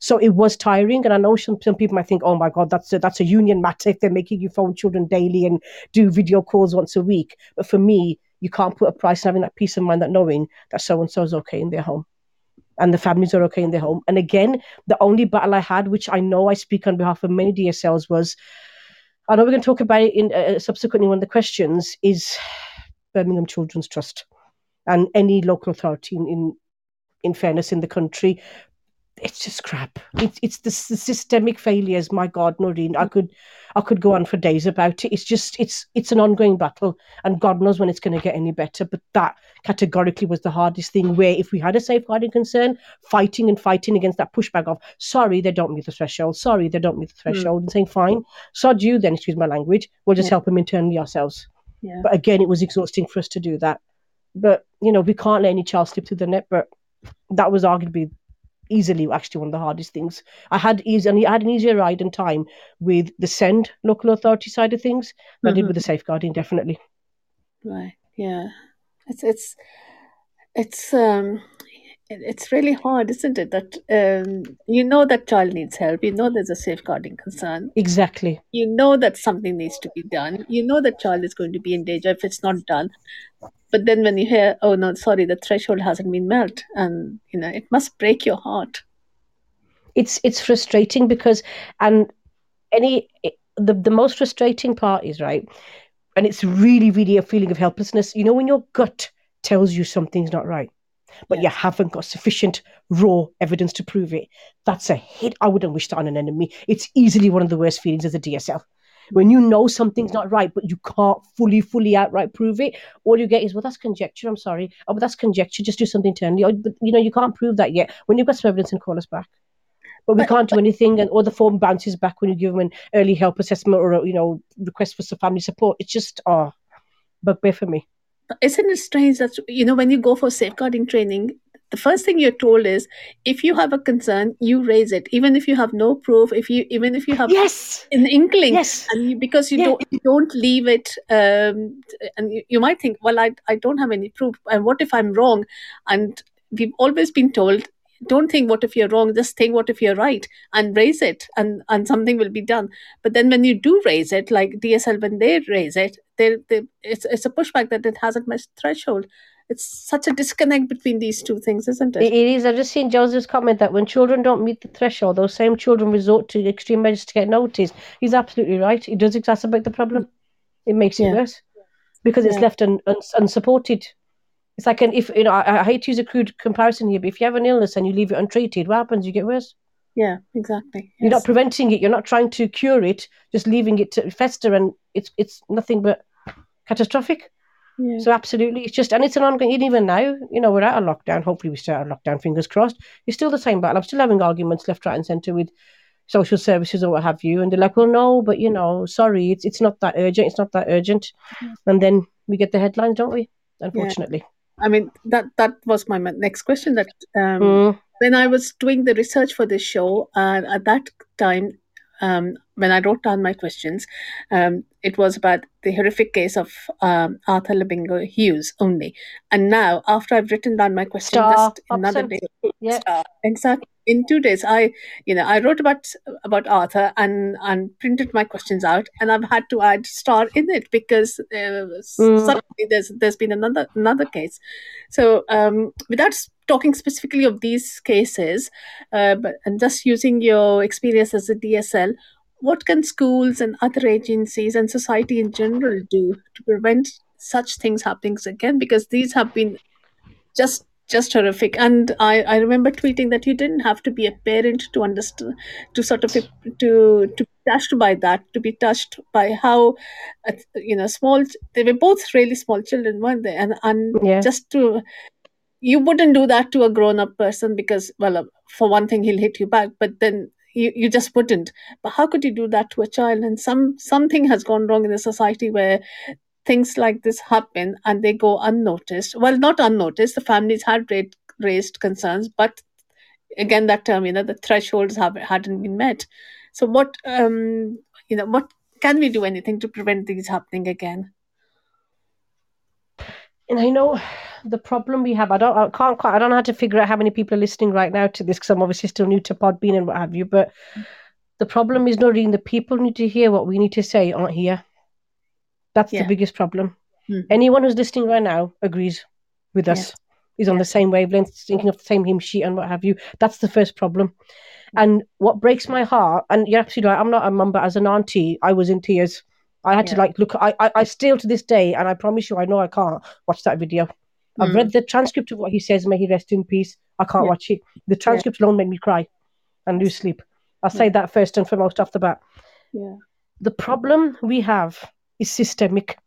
So it was tiring. And I know some, some people might think, oh my God, that's a, that's a union matter if they're making you phone children daily and do video calls once a week. But for me, you can't put a price on having that peace of mind that knowing that so and so is okay in their home and the families are okay in their home. And again, the only battle I had, which I know I speak on behalf of many DSLs, was I know we're going to talk about it in uh, subsequently one of the questions is Birmingham Children's Trust and any local authority in, in in fairness in the country it's just crap. It's it's the, the, systemic failures. My God, Noreen, I could I could go on for days about it. It's just it's it's an ongoing battle, and God knows when it's going to get any better. But that categorically was the hardest thing. Where if we had a safeguarding concern, fighting and fighting against that pushback of sorry they don't meet the threshold, sorry they don't meet the hmm. threshold, mm. and saying fine, sod you then. Excuse my language. We'll just yeah. help them internally ourselves. Yeah. But again, it was exhausting for us to do that. But you know we can't let any child slip through the net. But that was arguably easily actually one of the hardest things. I had easy, and I had an easier ride and time with the SEND local authority side of things than mm-hmm. I did with the safeguarding, definitely. Right. Yeah. It's it's it's um it's really hard, isn't it? That um, you know that child needs help. You know there's a safeguarding concern. Exactly. You know that something needs to be done. You know that child is going to be in danger if it's not done. But then when you hear, oh no, sorry, the threshold hasn't been met, and you know, it must break your heart. It's it's frustrating because, and any the the most frustrating part is right, and it's really really a feeling of helplessness. You know, when your gut tells you something's not right, but you haven't got sufficient raw evidence to prove it. That's a hit I wouldn't wish to on an enemy. It's easily one of the worst feelings as a DSL when you know something's not right, but you can't fully, fully outright prove it, all you get is, well, that's conjecture. I'm sorry. Oh, but that's conjecture. Just do something internally. Oh, but, you know, you can't prove that yet. When you've got some evidence, and call us back. But we can't do anything, and or the form bounces back when you give them an early help assessment or a, you know request for some family support. It's just oh, bugbear for me. Isn't it strange that you know when you go for safeguarding training, the first thing you're told is if you have a concern you raise it. Even if you have no proof if you even if you have yes. an inkling yes. and you, because you don't you don't leave it um, and you, you might think well I, I don't have any proof and what if i'm wrong? And we've always been told don't think what if you're wrong just think what if you're right and raise it and and something will be done but then when you do raise it like dsl when they raise it they, they it's, it's a pushback that it hasn't met threshold it's such a disconnect between these two things, isn't it? It is. I've just seen Joseph's comment that when children don't meet the threshold, those same children resort to extreme measures to get noticed. He's absolutely right. It does exacerbate the problem. It makes it Yeah. worse because it's left un, un, unsupported. It's like an if you know. I, I hate to use a crude comparison here, but if you have an illness and you leave it untreated, what happens? You get worse. yeah, exactly. You're not preventing it. You're not trying to cure it. Just leaving it to fester, and it's it's nothing but catastrophic. Yeah. So absolutely, it's just and it's an ongoing. Even now, you know, we're out of lockdown. Hopefully, we start out of lockdown. Fingers crossed. It's still the same battle. I'm still having arguments left, right, and centre with social services or what have you, and they're like, "Well, no, but you know, sorry, it's it's not that urgent. It's not that urgent." Mm. And then we get the headlines, don't we? Unfortunately. I mean that that was my next question. That um, Mm. when I was doing the research for this show, uh, at that time, um, when I wrote down my questions, um, it was about the horrific case of um, Arthur Labinjo-Hughes only. And now, after I've written down my question, Star just another day, Yeah. Star. Fact, in two days, I, you know, I wrote about about Arthur and and printed my questions out, and I've had to add Star in it because uh, Mm. suddenly there's there's been another another case. So um, without talking specifically of these cases, uh, but and just using your experience as a DSL, what can schools and other agencies and society in general do to prevent such things happening again? Because these have been just just horrific. And I, I remember tweeting that you didn't have to be a parent to understand to sort of to to be touched by that, to be touched by how uh, you know small they were both really small children, weren't they? And and Yeah. just to you wouldn't do that to a grown up person because well uh, for one thing he'll hit you back but then you, you just wouldn't but how could you do that to a child and some something has gone wrong in the society where things like this happen and they go unnoticed well not unnoticed the families had raised, raised concerns but again that term you know the thresholds have hadn't been met so what um you know what can we do anything to prevent these happening again And I know the problem we have. I don't. I can't quite. I don't know how to figure out how many people are listening right now to this because I'm obviously still new to Podbean and what have you. But the problem is, not Noreen, the people need to hear what we need to say aren't here. That's Yeah. the biggest problem. Mhm. Anyone who's listening right now agrees with us. Yes. Is on the same wavelength, thinking of the same hymn sheet and what have you. That's the first problem. And what breaks my heart, and you're absolutely right, I'm not a mum, but as an auntie, I was in tears. I had to like look. I, I, I still to this day, and I promise you, I know I can't watch that video. I've Mm. read the transcript of what he says. May he rest in peace. I can't Yeah. watch it. The transcript alone made me cry and lose sleep. I'll say that first and foremost off the bat. yeah The problem we have is systemic.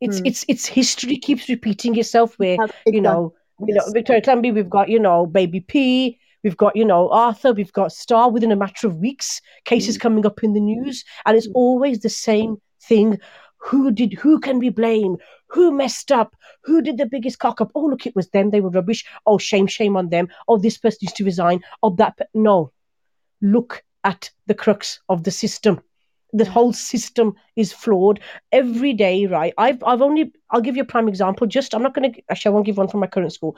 It's Mm. it's it's history keeps repeating itself. Where you know, you know, Victoria Climbié, we've got you know, Baby P. We've got, you know, Arthur, we've got Star within a matter of weeks, cases coming up in the news, and it's always the same thing. Who did who can we blame? Who messed up? Who did the biggest cock up? Oh, look, it was them, they were rubbish. Oh, shame, shame on them. Oh, this person needs to resign. Oh, that pe-. no. Look at the crux of the system. The whole system is flawed every day, right? I've I've only I'll give you a prime example. Just I'm not gonna actually I won't give one from my current school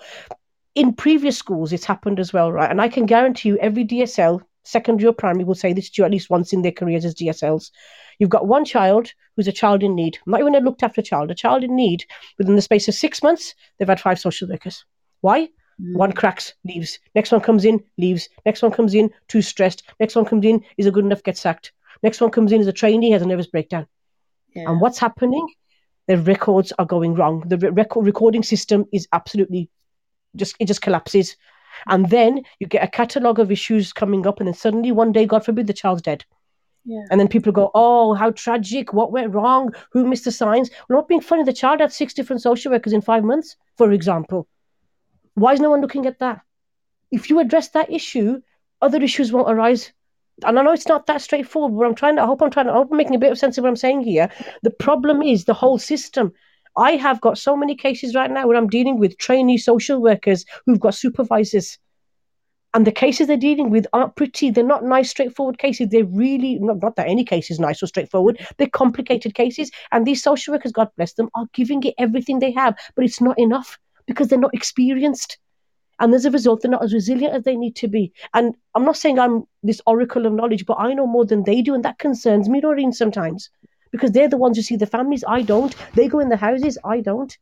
in previous schools it's happened as well, right? And I can guarantee you every DSL, secondary or primary, will say this to you at least once in their careers as DSLs. You've got one child who's a child in need, not even a looked after child, a child in need. Within the space of six months, they've had five social workers. Why? Mm. One cracks, leaves. Next one comes in, leaves. Next one comes in, too stressed. Next one comes in, is a good enough, gets sacked. Next one comes in as a trainee, has a nervous breakdown. Yeah. And what's happening? The records are going wrong. The record recording system is absolutely just it just collapses. And then you get a catalogue of issues coming up, and then suddenly one day, God forbid, the child's dead. Yeah. And then people go, Oh, how tragic. What went wrong? Who missed the signs? We're not being funny, the child had six different social workers in five months, for example. Why is no one looking at that? If you address that issue, other issues won't arise. And I know it's not that straightforward, but I'm trying to, I hope I'm trying to, I hope I'm making a bit of sense of what I'm saying here. The problem is the whole system. I have got so many cases right now where I'm dealing with trainee social workers who've got supervisors. And the cases they're dealing with aren't pretty. They're not nice, straightforward cases. They're really not, not that any case is nice or straightforward. They're complicated cases. And these social workers, God bless them, are giving it everything they have, but it's not enough because they're not experienced. And as a result, they're not as resilient as they need to be. And I'm not saying I'm this oracle of knowledge, but I know more than they do. And that concerns me, Noreen, sometimes because they're the ones who see the families. I don't. They go in the houses. I don't.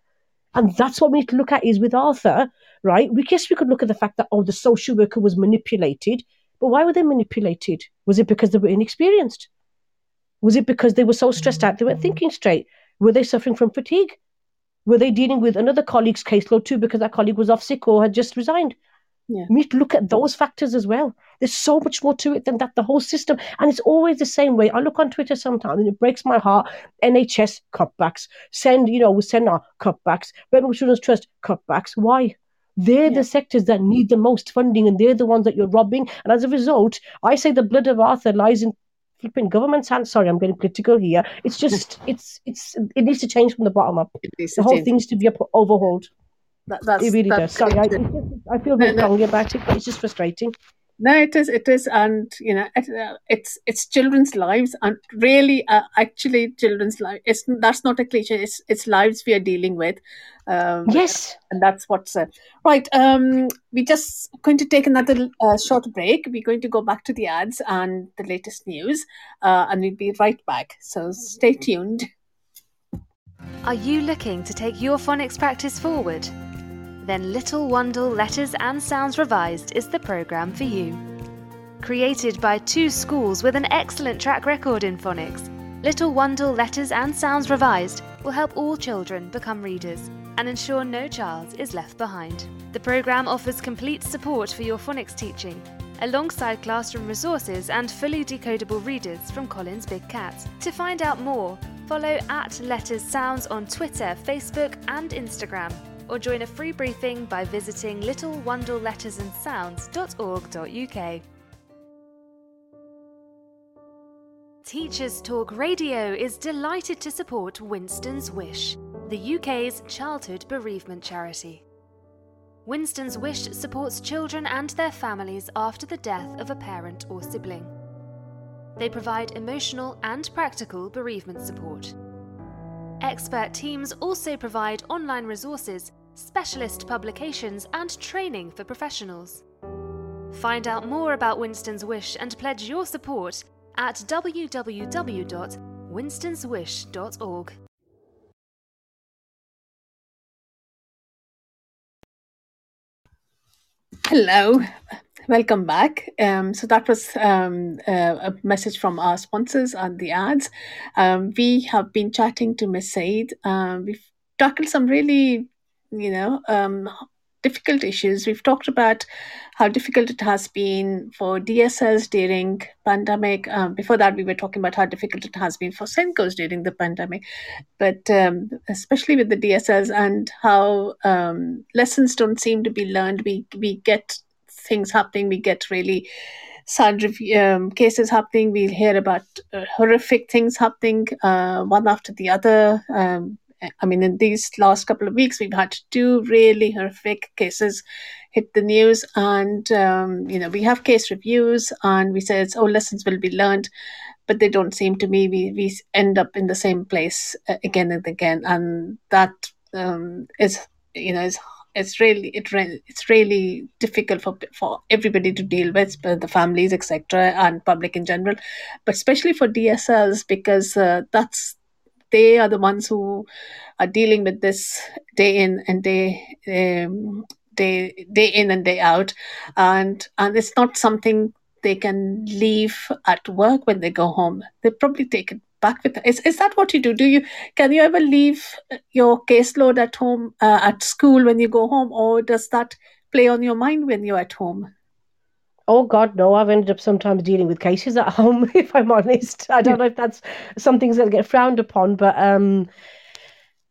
And that's what we need to look at is with Arthur, right? We guess we could look at the fact that, oh, the social worker was manipulated. But why were they manipulated? Was it because they were inexperienced? Was it because they were so stressed out they weren't thinking straight? Were they suffering from fatigue? Were they dealing with another colleague's caseload too because that colleague was off sick or had just resigned? Yeah. We need to look at those factors as well. There's so much more to it than that, the whole system. And it's always the same way. I look on Twitter sometimes and it breaks my heart. NHS cutbacks. SEND, you know, we send our cutbacks. Birmingham Children's Trust cutbacks. Why? They're Yeah. the sectors that need the most funding and they're the ones that you're robbing. And as a result, I say the blood of Arthur lies in flipping government's hands. Sorry, I'm getting political here. It's just, it's, it's, it needs to change from the bottom up. The whole thing needs to be up, overhauled. That, that's, It really does. Sorry, I, it. it's just- I feel very strongly about it, but it's just frustrating. No, it is. It is, and you know, it, uh, it's it's children's lives, and really, uh, actually, children's life. It's that's not a cliche. It's it's lives we are dealing with. Um, Yes. and that's what's uh, right. Um, we're just going to take another uh, short break. We're going to go back to the ads and the latest news, uh, and we'll be right back. So stay tuned. Are you looking to take your phonics practice forward? Then Little Wandle Letters and Sounds Revised is the programme for you. Created by two schools with an excellent track record in phonics, Little Wandle Letters and Sounds Revised will help all children become readers and ensure no child is left behind. The programme offers complete support for your phonics teaching, alongside classroom resources and fully decodable readers from Collins Big Cat. To find out more, follow at Letters Sounds on Twitter, Facebook, and Instagram, or join a free briefing by visiting littlewandlelettersandsounds.org.uk. Teachers Talk Radio is delighted to support Winston's Wish, the UK's childhood bereavement charity. Winston's Wish supports children and their families after the death of a parent or sibling. They provide emotional and practical bereavement support. Expert teams also provide online resources, specialist publications, and training for professionals. Find out more about Winston's Wish and pledge your support at www.winstonswish.org. Hello, welcome back. Um, so that was um, uh, a message from our sponsors on the ads. Um, we have been chatting to Miss Said. Um, we've tackled some really, you know, um, difficult issues. We've talked about how difficult it has been for DSLs during pandemic. Um, before that, we were talking about how difficult it has been for SENCOs during the pandemic but um, especially with the DSLs and how um, lessons don't seem to be learned. We we get things happening. We get really sad um, cases happening. We hear about uh, horrific things happening, uh, one after the other. Um, I mean, in these last couple of weeks, we've had two really horrific cases hit the news, and um, you know, we have case reviews, and we say, "Oh, lessons will be learned." but they don't seem to me we, we end up in the same place uh, again and again and that um, is you know is it's really it re- it's really difficult for for everybody to deal with the families etc and public in general but especially for DSLs because uh, that's they are the ones who are dealing with this day in and day um, day day in and day out and and it's not something they can leave at work when they go home. They probably take it back with them. Is, is that what you do? Do you can you ever leave your caseload at home uh, at school when you go home, or does that play on your mind when you're at home? Oh God, no! I've ended up sometimes dealing with cases at home. If I'm honest, I don't know if that's some things that get frowned upon, but um,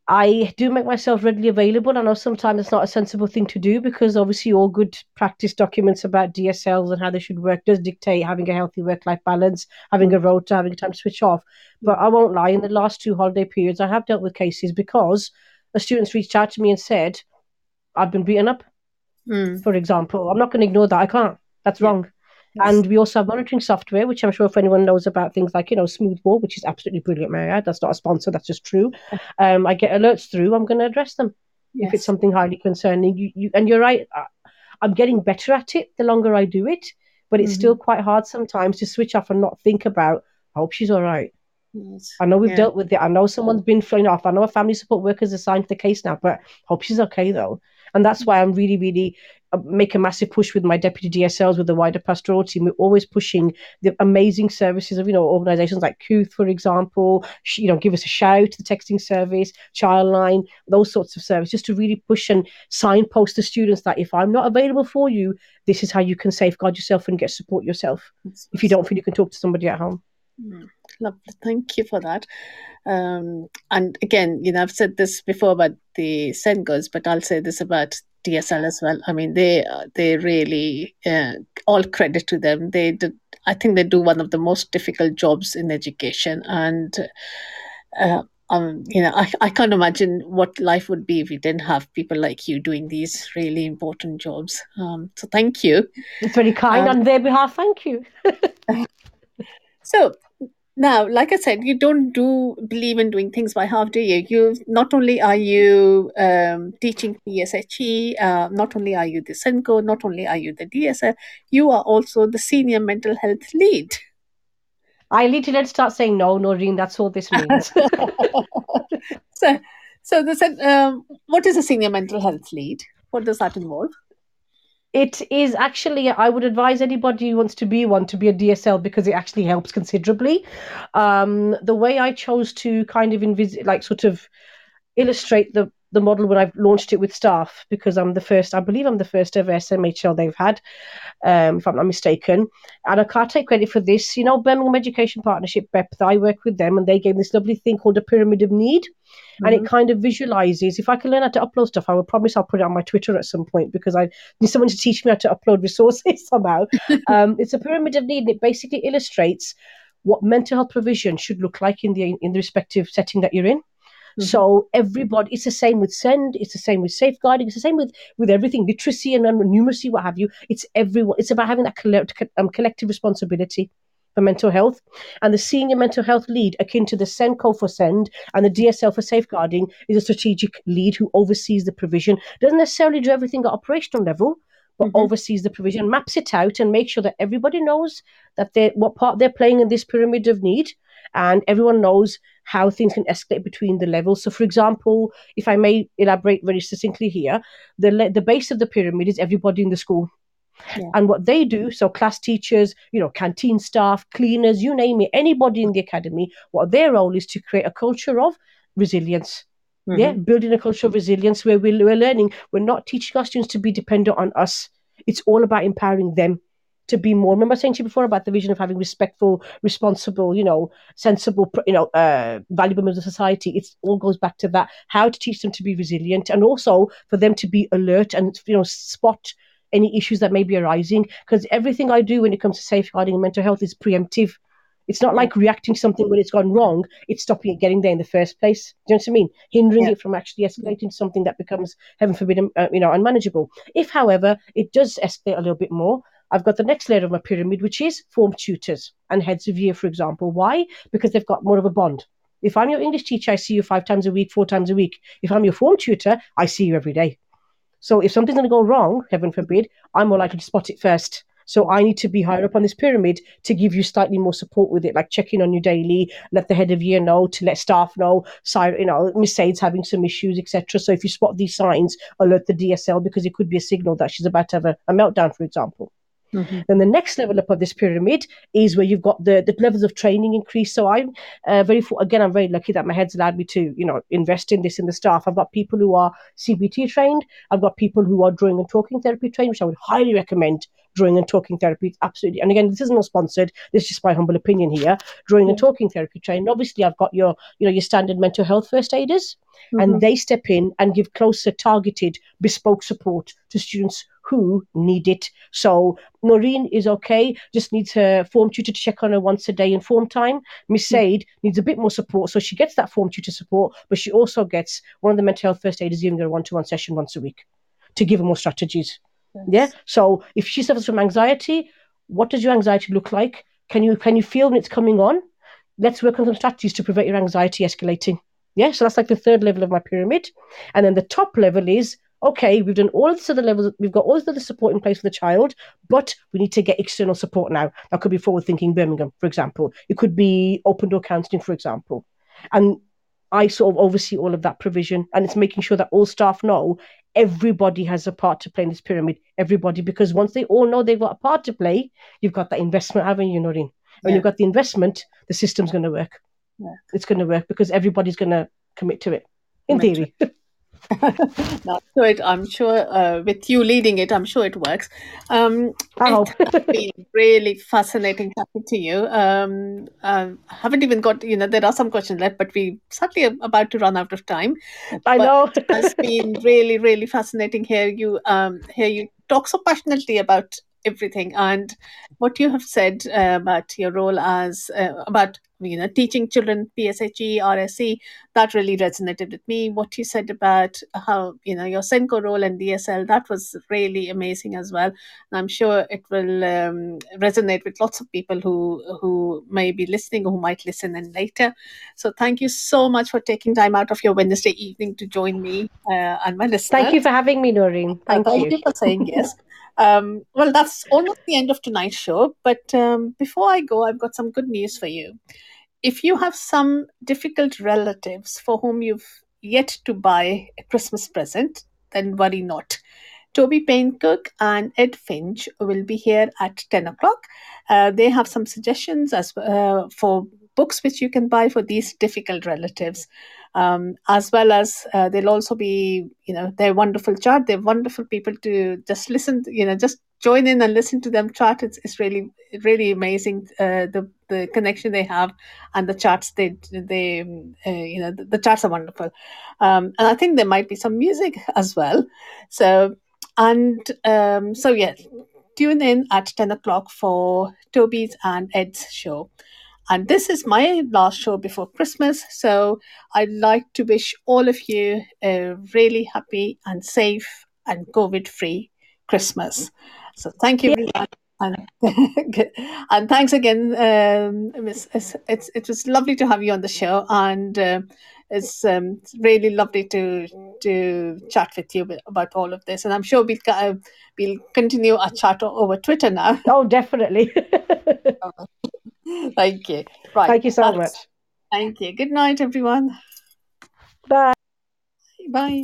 I do make myself readily available. I know sometimes it's not a sensible thing to do because obviously all good practice documents about DSLs and how they should work does dictate having a healthy work-life balance, having a rota, having time to switch off. But I won't lie, in the last two holiday periods, I have dealt with cases because a student's reached out to me and said, "I've been beaten up." Mm. For example, I'm not going to ignore that. I can't. That's Yeah. wrong. Yes. And we also have monitoring software, which I'm sure if anyone knows about things like, you know, Smoothwall, which is absolutely brilliant, Maria. That's not a sponsor, that's just true. Um, I get alerts through, I'm going to address them if it's something highly concerning. You, you, and you're right, I, I'm getting better at it the longer I do it, but it's Mm-hmm. still quite hard sometimes to switch off and not think about, I hope she's all right. Yes. I know we've Yeah. dealt with it. I know someone's been thrown off. I know a family support worker's assigned to the case now, but hope she's okay though. And that's why I'm really, really make a massive push with my deputy DSLs with the wider pastoral team. We're always pushing the amazing services of you know organisations like Kooth, for example. You know, give us a shout, the texting service, Childline, those sorts of services, just to really push and signpost the students that if I'm not available for you, this is how you can safeguard yourself and get support yourself. If you don't feel you can talk to somebody at home. Mm, Lovely. Thank you for that. Um, and again, you know, I've said this before about the SENCOs, but I'll say this about DSL as well. I mean, they uh, they really uh, all credit to them. They did. I think they do one of the most difficult jobs in education, and uh, um, you know, I, I can't imagine what life would be if we didn't have people like you doing these really important jobs. Um, so thank you. It's very kind Um, on their behalf. Thank you. So now, like I said, you don't do believe in doing things by half, do you? You not only are you um, teaching PSHE, uh, not only are you the SENCO, not only are you the DSL, you are also the senior mental health lead. I need to let's start saying no, Noreen. That's all this means. so, so the um, what is a senior mental health lead? What does that involve? It is actually, I would advise anybody who wants to be one to be a DSL because it actually helps considerably. Um, the way I chose to kind of envis- like sort of illustrate the the model when I've launched it with staff because I'm the first, I believe I'm the first ever SMHL they've had, um, if I'm not mistaken. And I can't take credit for this. You know, Birmingham Education Partnership, BEP, I work with them and they gave this lovely thing called a pyramid of need. And it kind of visualizes. If I can learn how to upload stuff, I will promise I'll put it on my Twitter at some point because I need someone to teach me how to upload resources somehow. um, it's a pyramid of need. And it basically illustrates what mental health provision should look like in the in the respective setting that you're in. So everybody, it's the same with SEND, it's the same with safeguarding, it's the same with with everything, literacy and um, numeracy, what have you. It's everyone. It's about having that collect, um, collective responsibility for mental health. And the senior mental health lead, akin to the SENCO for SEND and the DSL for safeguarding, is a strategic lead who oversees the provision. Doesn't necessarily do everything at operational level, but oversees the provision, maps it out, and makes sure that everybody knows that they what part they're playing in this pyramid of need, and everyone knows how things can escalate between the levels. So, for example, if I may elaborate very succinctly here, the le- the base of the pyramid is everybody in the school. And what they do, so class teachers, you know, canteen staff, cleaners, you name it, anybody in the academy, what their role is to create a culture of resilience. Mm-hmm. Yeah, building a culture of resilience where we're, we're learning, we're not teaching our students to be dependent on us. It's all about empowering them to be more. Remember I saying to you before about the vision of having respectful, responsible, you know, sensible, you know, uh, valuable members of society. It all goes back to that. How to teach them to be resilient, and also for them to be alert and you know spot any issues that may be arising. Because everything I do when it comes to safeguarding and mental health is preemptive. It's not like reacting to something when it's gone wrong. It's stopping it getting there in the first place. Do you know what I mean? Hindering Yeah. it from actually escalating to something that becomes, heaven forbid, uh, you know, unmanageable. If, however, it does escalate a little bit more, I've got the next layer of my pyramid, which is form tutors and heads of year, for example. Why? Because they've got more of a bond. If I'm your English teacher, I see you five times a week, four times a week. If I'm your form tutor, I see you every day. So if something's going to go wrong, heaven forbid, I'm more likely to spot it first. So I need to be higher up on this pyramid to give you slightly more support with it, like checking on you daily, let the head of year know, to let staff know, you know, Miss Said's having some issues, etc. So if you spot these signs, alert the DSL because it could be a signal that she's about to have a, a meltdown, for example. Then the next level up of this pyramid is where you've got the, the levels of training increase. So I'm uh, very for- again, I'm very lucky that my head's allowed me to you know invest in this in the staff. I've got people who are CBT trained. I've got people who are drawing and talking therapy trained, which I would highly recommend. Drawing and talking therapy, absolutely. And again, this isn't not sponsored. This is just my humble opinion here. Drawing and talking therapy trained. Obviously, I've got your you know your standard mental health first aiders, and they step in and give closer, targeted, bespoke support to students who need it. So Noreen is okay, just needs her form tutor to check on her once a day in form time. Miss hmm. Said needs a bit more support, so she gets that form tutor support, but she also gets one of the mental health first aiders giving her a one-to-one session once a week to give her more strategies. Yeah. So if she suffers from anxiety, what does your anxiety look like? Can you can you feel when it's coming on? Let's work on some strategies to prevent your anxiety escalating. Yeah. So that's like the third level of my pyramid. And then the top level is okay, we've done all of this other levels, we've got all this other support in place for the child, but we need to get external support now. That could be forward thinking Birmingham, for example. It could be open door counselling, for example. And I sort of oversee all of that provision, and it's making sure that all staff know everybody has a part to play in this pyramid. Everybody, because once they all know they've got a part to play, you've got that investment, haven't you, Noreen? When Yeah. you've got the investment, the system's going to work. Yeah. It's going to work because everybody's going to commit to it. In Commit theory, Not so it, I'm sure uh, with you leading it, I'm sure it works. Um, I hope. it's been really fascinating talking to you. Um, I haven't even got, you know, there are some questions left, but we certainly are about to run out of time. I but know. it has been really, really fascinating here. you um, hear you talk so passionately about everything and what you have said uh, about your role as uh, about you know teaching children PSHE, RSE. That really resonated with me. What you said about how you know your SENCO role and DSL that was really amazing as well. And I'm sure it will um, resonate with lots of people who who may be listening or who might listen in later. So thank you so much for taking time out of your Wednesday evening to join me uh, and my listeners. Thank you for having me, Noreen. Uh, Thank thank you. you for saying yes. Um, well, that's almost the end of tonight's show. But um, before I go, I've got some good news for you. If you have some difficult relatives for whom you've yet to buy a Christmas present, then worry not. Toby Payne Cook and Ed Finch will be here at 10 o'clock. Uh, they have some suggestions as uh, for books which you can buy for these difficult relatives. Um, as well as uh, they'll also be, you know, they're wonderful chat. They're wonderful people to just listen, you know, just join in and listen to them chat. It's, it's really, really amazing uh, the the connection they have and the charts they they uh, you know the, the are wonderful. Um, and I think there might be some music as well. So and um, so yeah, tune in at ten o'clock for Toby's and Ed's show. And this is my last show before Christmas. So I'd like to wish all of you a really happy and safe and COVID free Christmas. So thank you, everyone. And, and thanks again, um, Miss. It's, it's, it was lovely to have you on the show, and uh, it's um, really lovely to to chat with you about all of this. And I'm sure we'll uh, we'll continue our chat over Twitter now. Oh, definitely. Thank you. Right. Thank you so that's- much. Thank you. Good night, everyone. Bye. Bye.